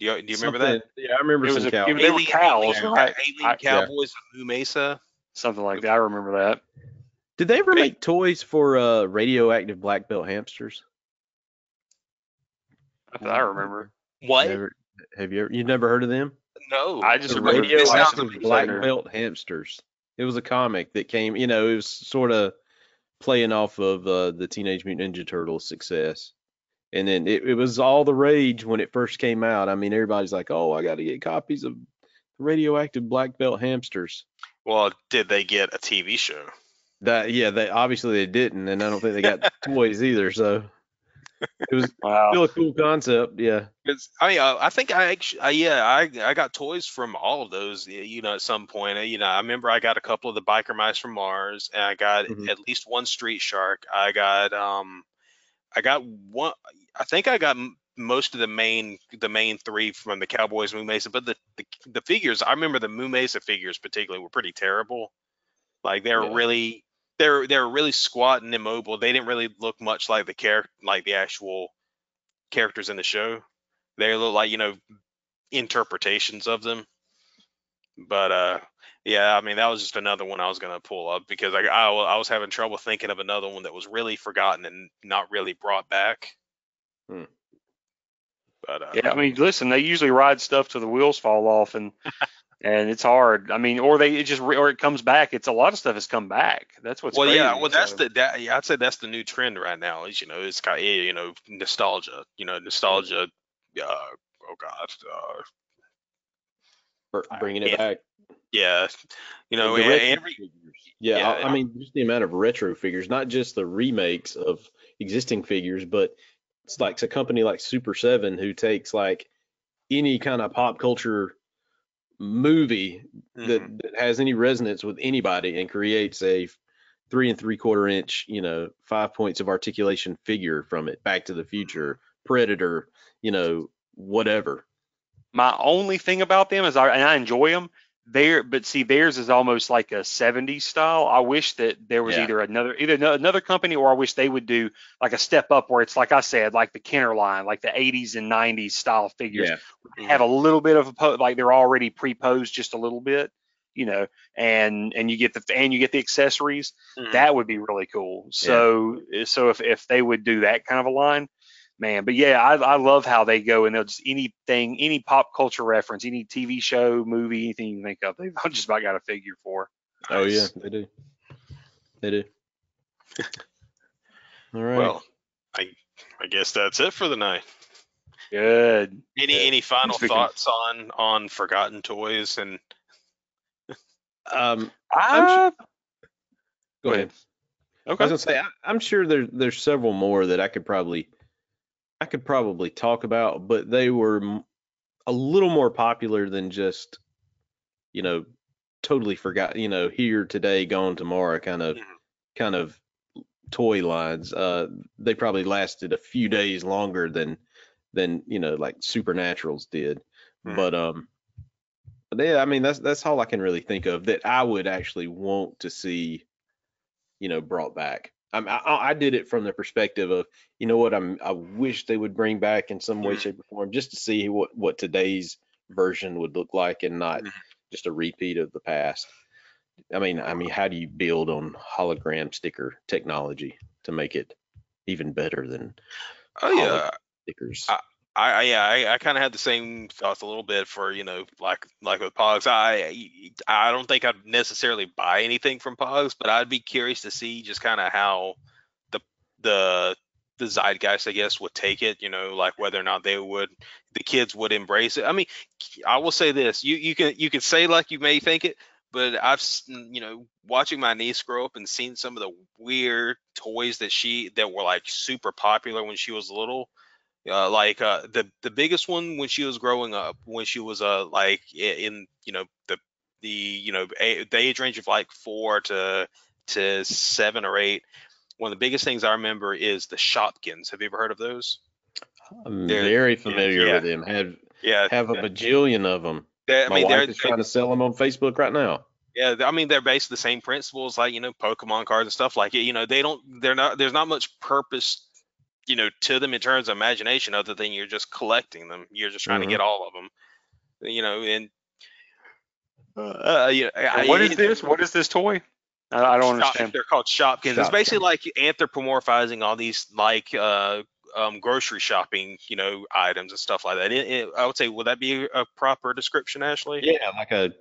Speaker 5: Do you, do you remember that?
Speaker 7: Yeah, I remember
Speaker 6: It
Speaker 7: some
Speaker 6: was a-
Speaker 7: cow.
Speaker 6: it was- They were cows,
Speaker 5: alien,
Speaker 6: right?
Speaker 5: alien
Speaker 6: I-
Speaker 5: Cowboys of Moon Mesa.
Speaker 6: Something like that. I remember that.
Speaker 7: Did they ever make toys for uh, radioactive black belt hamsters?
Speaker 6: I, I remember.
Speaker 5: What?
Speaker 7: Never, have you ever? You never heard of them?
Speaker 5: no.
Speaker 6: I just
Speaker 7: The
Speaker 6: remember
Speaker 5: radio-
Speaker 6: the
Speaker 5: sounds
Speaker 7: radioactive black
Speaker 6: Center.
Speaker 7: belt hamsters. It was a comic that came. You know, it was sort of playing off of uh, the Teenage Mutant Ninja Turtles success. And then it, it was all the rage when it first came out. I mean, everybody's like, "Oh, I got to get copies of radioactive black belt hamsters."
Speaker 5: Well, did they get a TV show?
Speaker 7: That yeah, they obviously they didn't, and I don't think they got (laughs) toys either. So it was
Speaker 6: Wow.
Speaker 7: still a cool concept. Yeah.
Speaker 5: I mean, uh, I think I actually, uh, yeah, I I got toys from all of those. You know, at some point, you know, I remember I got a couple of the biker mice from Mars, and I got
Speaker 7: Mhm.
Speaker 5: at least one street shark. I got um, I got one. I think I got most of the main the main three from the Cowboys Moon Mesa, but the, the the figures I remember the Moon Mesa figures particularly were pretty terrible. Like they were
Speaker 7: Yeah.
Speaker 5: really they're they were really squat and immobile. They didn't really look much like the character like the actual characters in the show. They look like you know interpretations of them. But uh, Yeah, I mean that was just another one I was gonna pull up because I, I I was having trouble thinking of another one that was really forgotten and not really brought back.
Speaker 7: Hmm.
Speaker 5: But uh,
Speaker 6: Yeah, I mean, listen, they usually ride stuff till the wheels fall off, and (laughs) and it's hard. I mean, or they it just or it comes back. It's a lot of stuff has come back. That's what's
Speaker 5: well, yeah,
Speaker 6: crazy,
Speaker 5: well that's
Speaker 6: so-
Speaker 5: the that yeah, I'd say that's the new trend right now is you know it's kind of you know nostalgia, you know nostalgia. Uh, oh God, uh,
Speaker 7: Br- Bringing it
Speaker 5: yeah,
Speaker 7: back.
Speaker 5: yeah, you know e-
Speaker 7: retro
Speaker 5: every.
Speaker 7: Yeah,
Speaker 5: yeah,
Speaker 7: I, I mean, just the amount of retro figures, not just the remakes of existing figures, but it's like a company like Super Seven who takes like any kind of pop culture movie that,
Speaker 5: Mhm.
Speaker 7: that has any resonance with anybody and creates a three and three quarter inch, you know, five points of articulation figure from it. Back to the Future, Predator, you know, whatever.
Speaker 6: My only thing about them is I and I enjoy them. There, but see, theirs is almost like a 70s style. I wish that there was
Speaker 7: Yeah.
Speaker 6: either another either no- another company or I wish they would do like a step up where it's like I said, like the Kenner line, like the 80s and 90s style figures.
Speaker 7: Yeah.
Speaker 6: have a little bit of a po- like they're already pre-posed just a little bit, you know, and and you get the and you get the accessories.
Speaker 5: Mhm.
Speaker 6: That would be really cool. So so if if they would do that kind of a line, man. But yeah, I I love how they go and they'll just anything any pop culture reference, any TV show, movie, anything you can think of, they've (laughs) just about got a figure for.
Speaker 7: Oh yeah, they do. They do. (laughs) All right.
Speaker 5: Well, I I guess that's it for the night.
Speaker 6: Good.
Speaker 5: Any
Speaker 7: Yeah.
Speaker 5: any final
Speaker 6: Speaking-
Speaker 5: thoughts on on forgotten toys and (laughs)
Speaker 7: um,
Speaker 6: I,
Speaker 7: go ahead. I
Speaker 6: okay.
Speaker 7: was gonna say I, I'm sure there's there's several more that I could probably I could probably talk about, but they were a little more popular than just you know totally forgot you know here today gone tomorrow kind of
Speaker 5: Mhm.
Speaker 7: kind of toy lines. Uh, they probably lasted a few days longer than than you know like Supernaturals did,
Speaker 5: Mhm.
Speaker 7: but um. But yeah, I mean that's that's all I can really think of that I would actually want to see you know brought back. I'm, I, I did it from the perspective of you know what I'm I wish they would bring back in some way,
Speaker 5: Mhm.
Speaker 7: shape, or form just to see what what today's version would look like and not
Speaker 5: Mhm.
Speaker 7: just a repeat of the past. I mean, I mean, how do you build on hologram sticker technology to make it even better than
Speaker 5: oh yeah
Speaker 7: stickers?
Speaker 5: I- I, I yeah I, I kind of had the same thoughts a little bit for you know like like with Pogs. I I don't think I'd necessarily buy anything from Pogs but I'd be curious to see just kind of how the the the zeitgeist I guess would take it you know like whether or not they would the kids would embrace it. I mean I will say this you you can you can say like you may think it but I've you know watching my niece grow up and seeing some of the weird toys that she that were like super popular when she was little uh, like uh, the the biggest one when she was growing up, when she was uh like in you know the the you know a, the age range of like four to to seven or eight. One of the biggest things I remember is the Shopkins. Have you ever heard of those?
Speaker 7: I'm
Speaker 5: they're-
Speaker 7: very familiar
Speaker 5: yeah.
Speaker 7: with them. Have
Speaker 5: Yeah,
Speaker 7: have a bajillion of them.
Speaker 5: they- I
Speaker 7: My
Speaker 5: mean they're
Speaker 7: wife is trying to sell them on Facebook right now.
Speaker 5: Yeah, I mean they're based the same principles, like you know Pokemon cards and stuff like it. You know they don't, they're not, there's not much purpose, you know, to them in terms of imagination other than you're just collecting them. You're just trying
Speaker 7: Mhm.
Speaker 5: to get all of them, you know. And uh, uh, yeah, I-
Speaker 6: And what is this? What is this toy? I, I don't
Speaker 5: Shop-
Speaker 6: understand.
Speaker 5: They're called Shopkins. It's basically like anthropomorphizing all these like uh, um, grocery shopping, you know, items and stuff like that. It, it, I would say, would that be a proper description, Ashley?
Speaker 7: Yeah, like a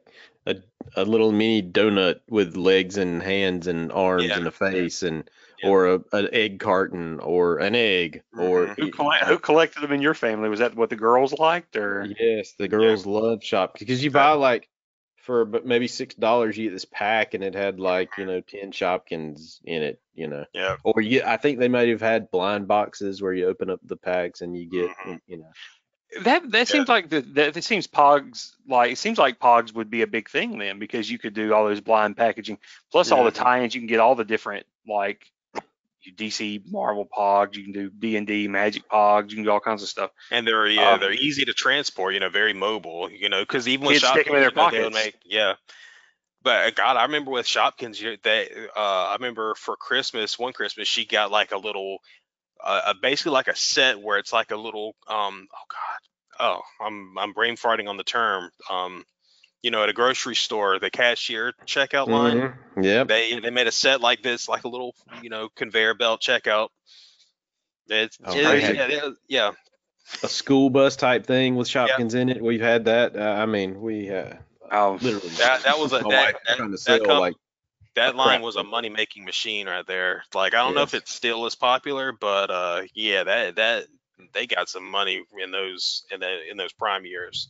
Speaker 7: a a little mini donut with legs and hands and arms
Speaker 5: Yeah.
Speaker 7: and a face and
Speaker 5: Yeah.
Speaker 7: or a, an egg carton or an egg or
Speaker 5: Mhm.
Speaker 6: Who, colle- who collected them in your family? Was that what the girls liked, or
Speaker 7: yes, the girls love shop because you buy like for but maybe six dollars you get this pack and it had like you know ten Shopkins in it, you know.
Speaker 5: Yeah.
Speaker 7: Or you, I think they might have had blind boxes where you open up the packs and you get,
Speaker 5: Mhm.
Speaker 7: you know.
Speaker 6: that? That seems like the, that. It seems Pogs like it seems like Pogs would be a big thing then because you could do all those blind packaging plus all the tie-ins. You can get all the different like you DC Marvel Pogs. You can do D and D Magic Pogs. You can do all kinds of stuff.
Speaker 5: And they're yeah,
Speaker 6: Um,
Speaker 5: they're easy to transport, you know, very mobile, you know, because even with
Speaker 6: Kids stick 'em in
Speaker 5: Shopkins,
Speaker 6: their
Speaker 5: you know, they would
Speaker 6: pockets.
Speaker 5: make yeah. But uh, God, I remember with Shopkins, you they uh, I remember for Christmas, one Christmas, she got like a little, uh, uh, basically like a set where it's like a little, um, oh God, oh, I'm I'm brain farting on the term, um, you know, at a grocery store, the cashier checkout line.
Speaker 7: Mhm. Yep.
Speaker 5: They they made a set like this, like a little, you know, conveyor belt checkout. It's
Speaker 7: Oh,
Speaker 5: it- yeah, yeah, yeah.
Speaker 7: A school bus type thing with Shopkins in it. We've had that. Uh, I mean, we uh,
Speaker 6: Oh,
Speaker 7: literally.
Speaker 5: That- that was a- (laughs) that- that-
Speaker 7: trying to
Speaker 5: that
Speaker 7: sell
Speaker 5: com-
Speaker 7: like
Speaker 5: That line was a money making machine right there. Like I don't know if
Speaker 7: Yes.
Speaker 5: it's still as popular, but uh, yeah, that that they got some money in those in the in those prime years.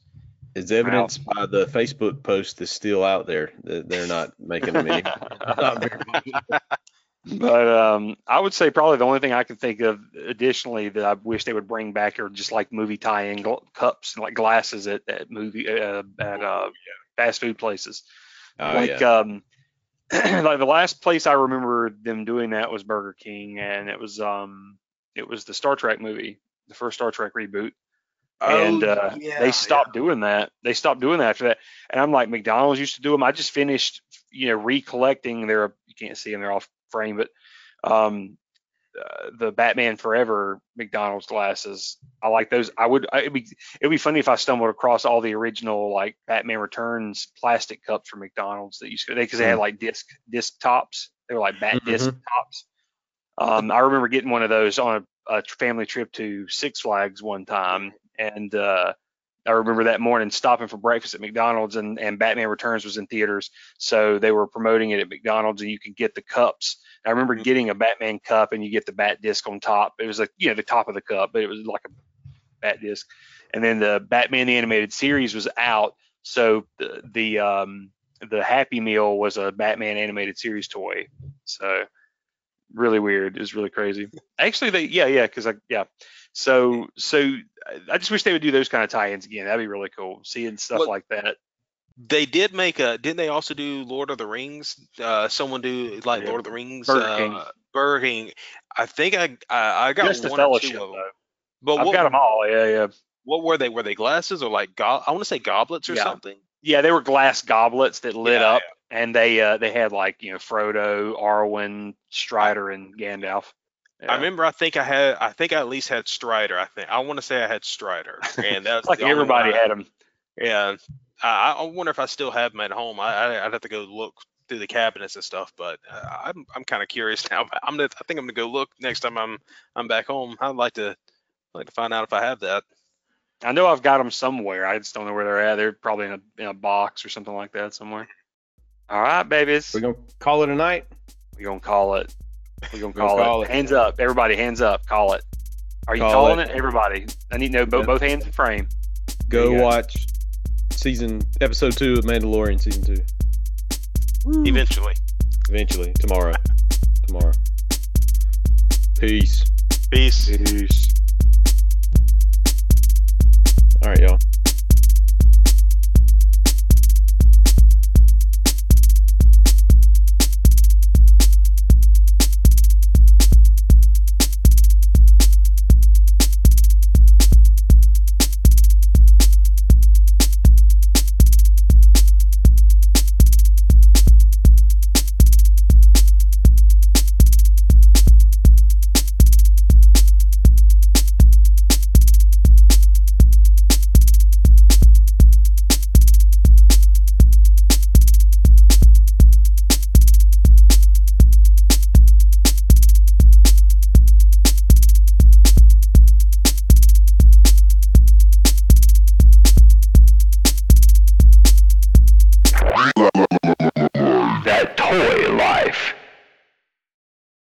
Speaker 7: Is evidenced by the Facebook post that's still out there that they're not making them (laughs) any. not very popular.
Speaker 6: But um, I would say probably the only thing I can think of additionally that I wish they would bring back are just like movie tie-in gl- cups and like glasses at, at movie uh, at uh, fast food places.
Speaker 7: Oh,
Speaker 6: like
Speaker 7: yeah.
Speaker 6: um, (clears throat) like the last place I remember them doing that was Burger King, and it was um, it was the Star Trek movie, the first Star Trek reboot. And
Speaker 5: Oh,
Speaker 6: uh,
Speaker 5: yeah,
Speaker 6: they stopped doing that. They stopped doing that after that. And I'm like, McDonald's used to do them. I just finished, you know, recollecting their. You can't see them; they're off frame, but um, uh, the Batman Forever McDonald's glasses. I like those. I would. I, it'd be it'd be funny if I stumbled across all the original like Batman Returns plastic cups from McDonald's that used to because they had like disc disc tops. They were like bat disc tops. Um, I remember getting one of those on a, a family trip to Six Flags one time, and uh, I remember that morning stopping for breakfast at McDonald's, and, and Batman Returns was in theaters, so they were promoting it at McDonald's, and you could get the cups. I remember
Speaker 5: Mhm.
Speaker 6: getting a Batman cup, and you get the Bat disc on top. It was like you know the top of the cup, but it was like a Bat disc, and then the Batman the animated series was out, so the the um, the Happy Meal was a Batman animated series toy. So really weird. It was really crazy. (laughs) Actually, they yeah yeah because I yeah. So so I just wish they would do those kind of tie-ins again. That'd be really cool. Seeing stuff
Speaker 5: What-
Speaker 6: like that.
Speaker 5: They did make a. Didn't they also do Lord of the Rings? Uh, someone do like
Speaker 6: Yeah.
Speaker 5: Lord of the Rings.
Speaker 6: Burger
Speaker 5: uh,
Speaker 6: King.
Speaker 5: Burger King. I think I I, I got
Speaker 6: Just the
Speaker 5: one or two of them.
Speaker 6: though.
Speaker 5: But
Speaker 6: I've
Speaker 5: what,
Speaker 6: got them all. Yeah yeah.
Speaker 5: what were they? Were they glasses or like go- I want to say goblets or
Speaker 6: Yeah.
Speaker 5: something?
Speaker 6: Yeah, they were glass goblets that lit
Speaker 5: Yeah,
Speaker 6: up, and they uh, they had like you know Frodo, Arwen, Strider, and Gandalf.
Speaker 5: I remember. I think I had. I think I at least had Strider. I think I want to say I had Strider, and that's (laughs)
Speaker 6: like
Speaker 5: the only one
Speaker 6: everybody had them.
Speaker 5: Yeah, I, I wonder if I still have them at home. I, I I'd have to go look through the cabinets and stuff, but uh, I'm I'm kind of curious (laughs) now. I'm gonna I think I'm gonna go look next time I'm I'm back home. I'd like to like to find out if I have that.
Speaker 6: I know I've got them somewhere. I just don't know where they're at. They're probably in a in a box or something like that somewhere. All right, babies.
Speaker 7: We're gonna call it a night.
Speaker 6: We're gonna call it. We're gonna
Speaker 7: We're
Speaker 6: call,
Speaker 7: call
Speaker 6: it.
Speaker 7: it.
Speaker 6: Hands up, everybody. Hands up. Call it. Are you
Speaker 7: Call
Speaker 6: calling
Speaker 7: it.
Speaker 6: it. Everybody. I need to know both,
Speaker 7: Yep.
Speaker 6: both hands in frame.
Speaker 7: Go
Speaker 6: There go.
Speaker 7: watch season episode two of Mandalorian season two.
Speaker 5: Eventually.
Speaker 7: Eventually tomorrow. tomorrow. Peace.
Speaker 5: Peace.
Speaker 6: Peace.
Speaker 7: All right, y'all.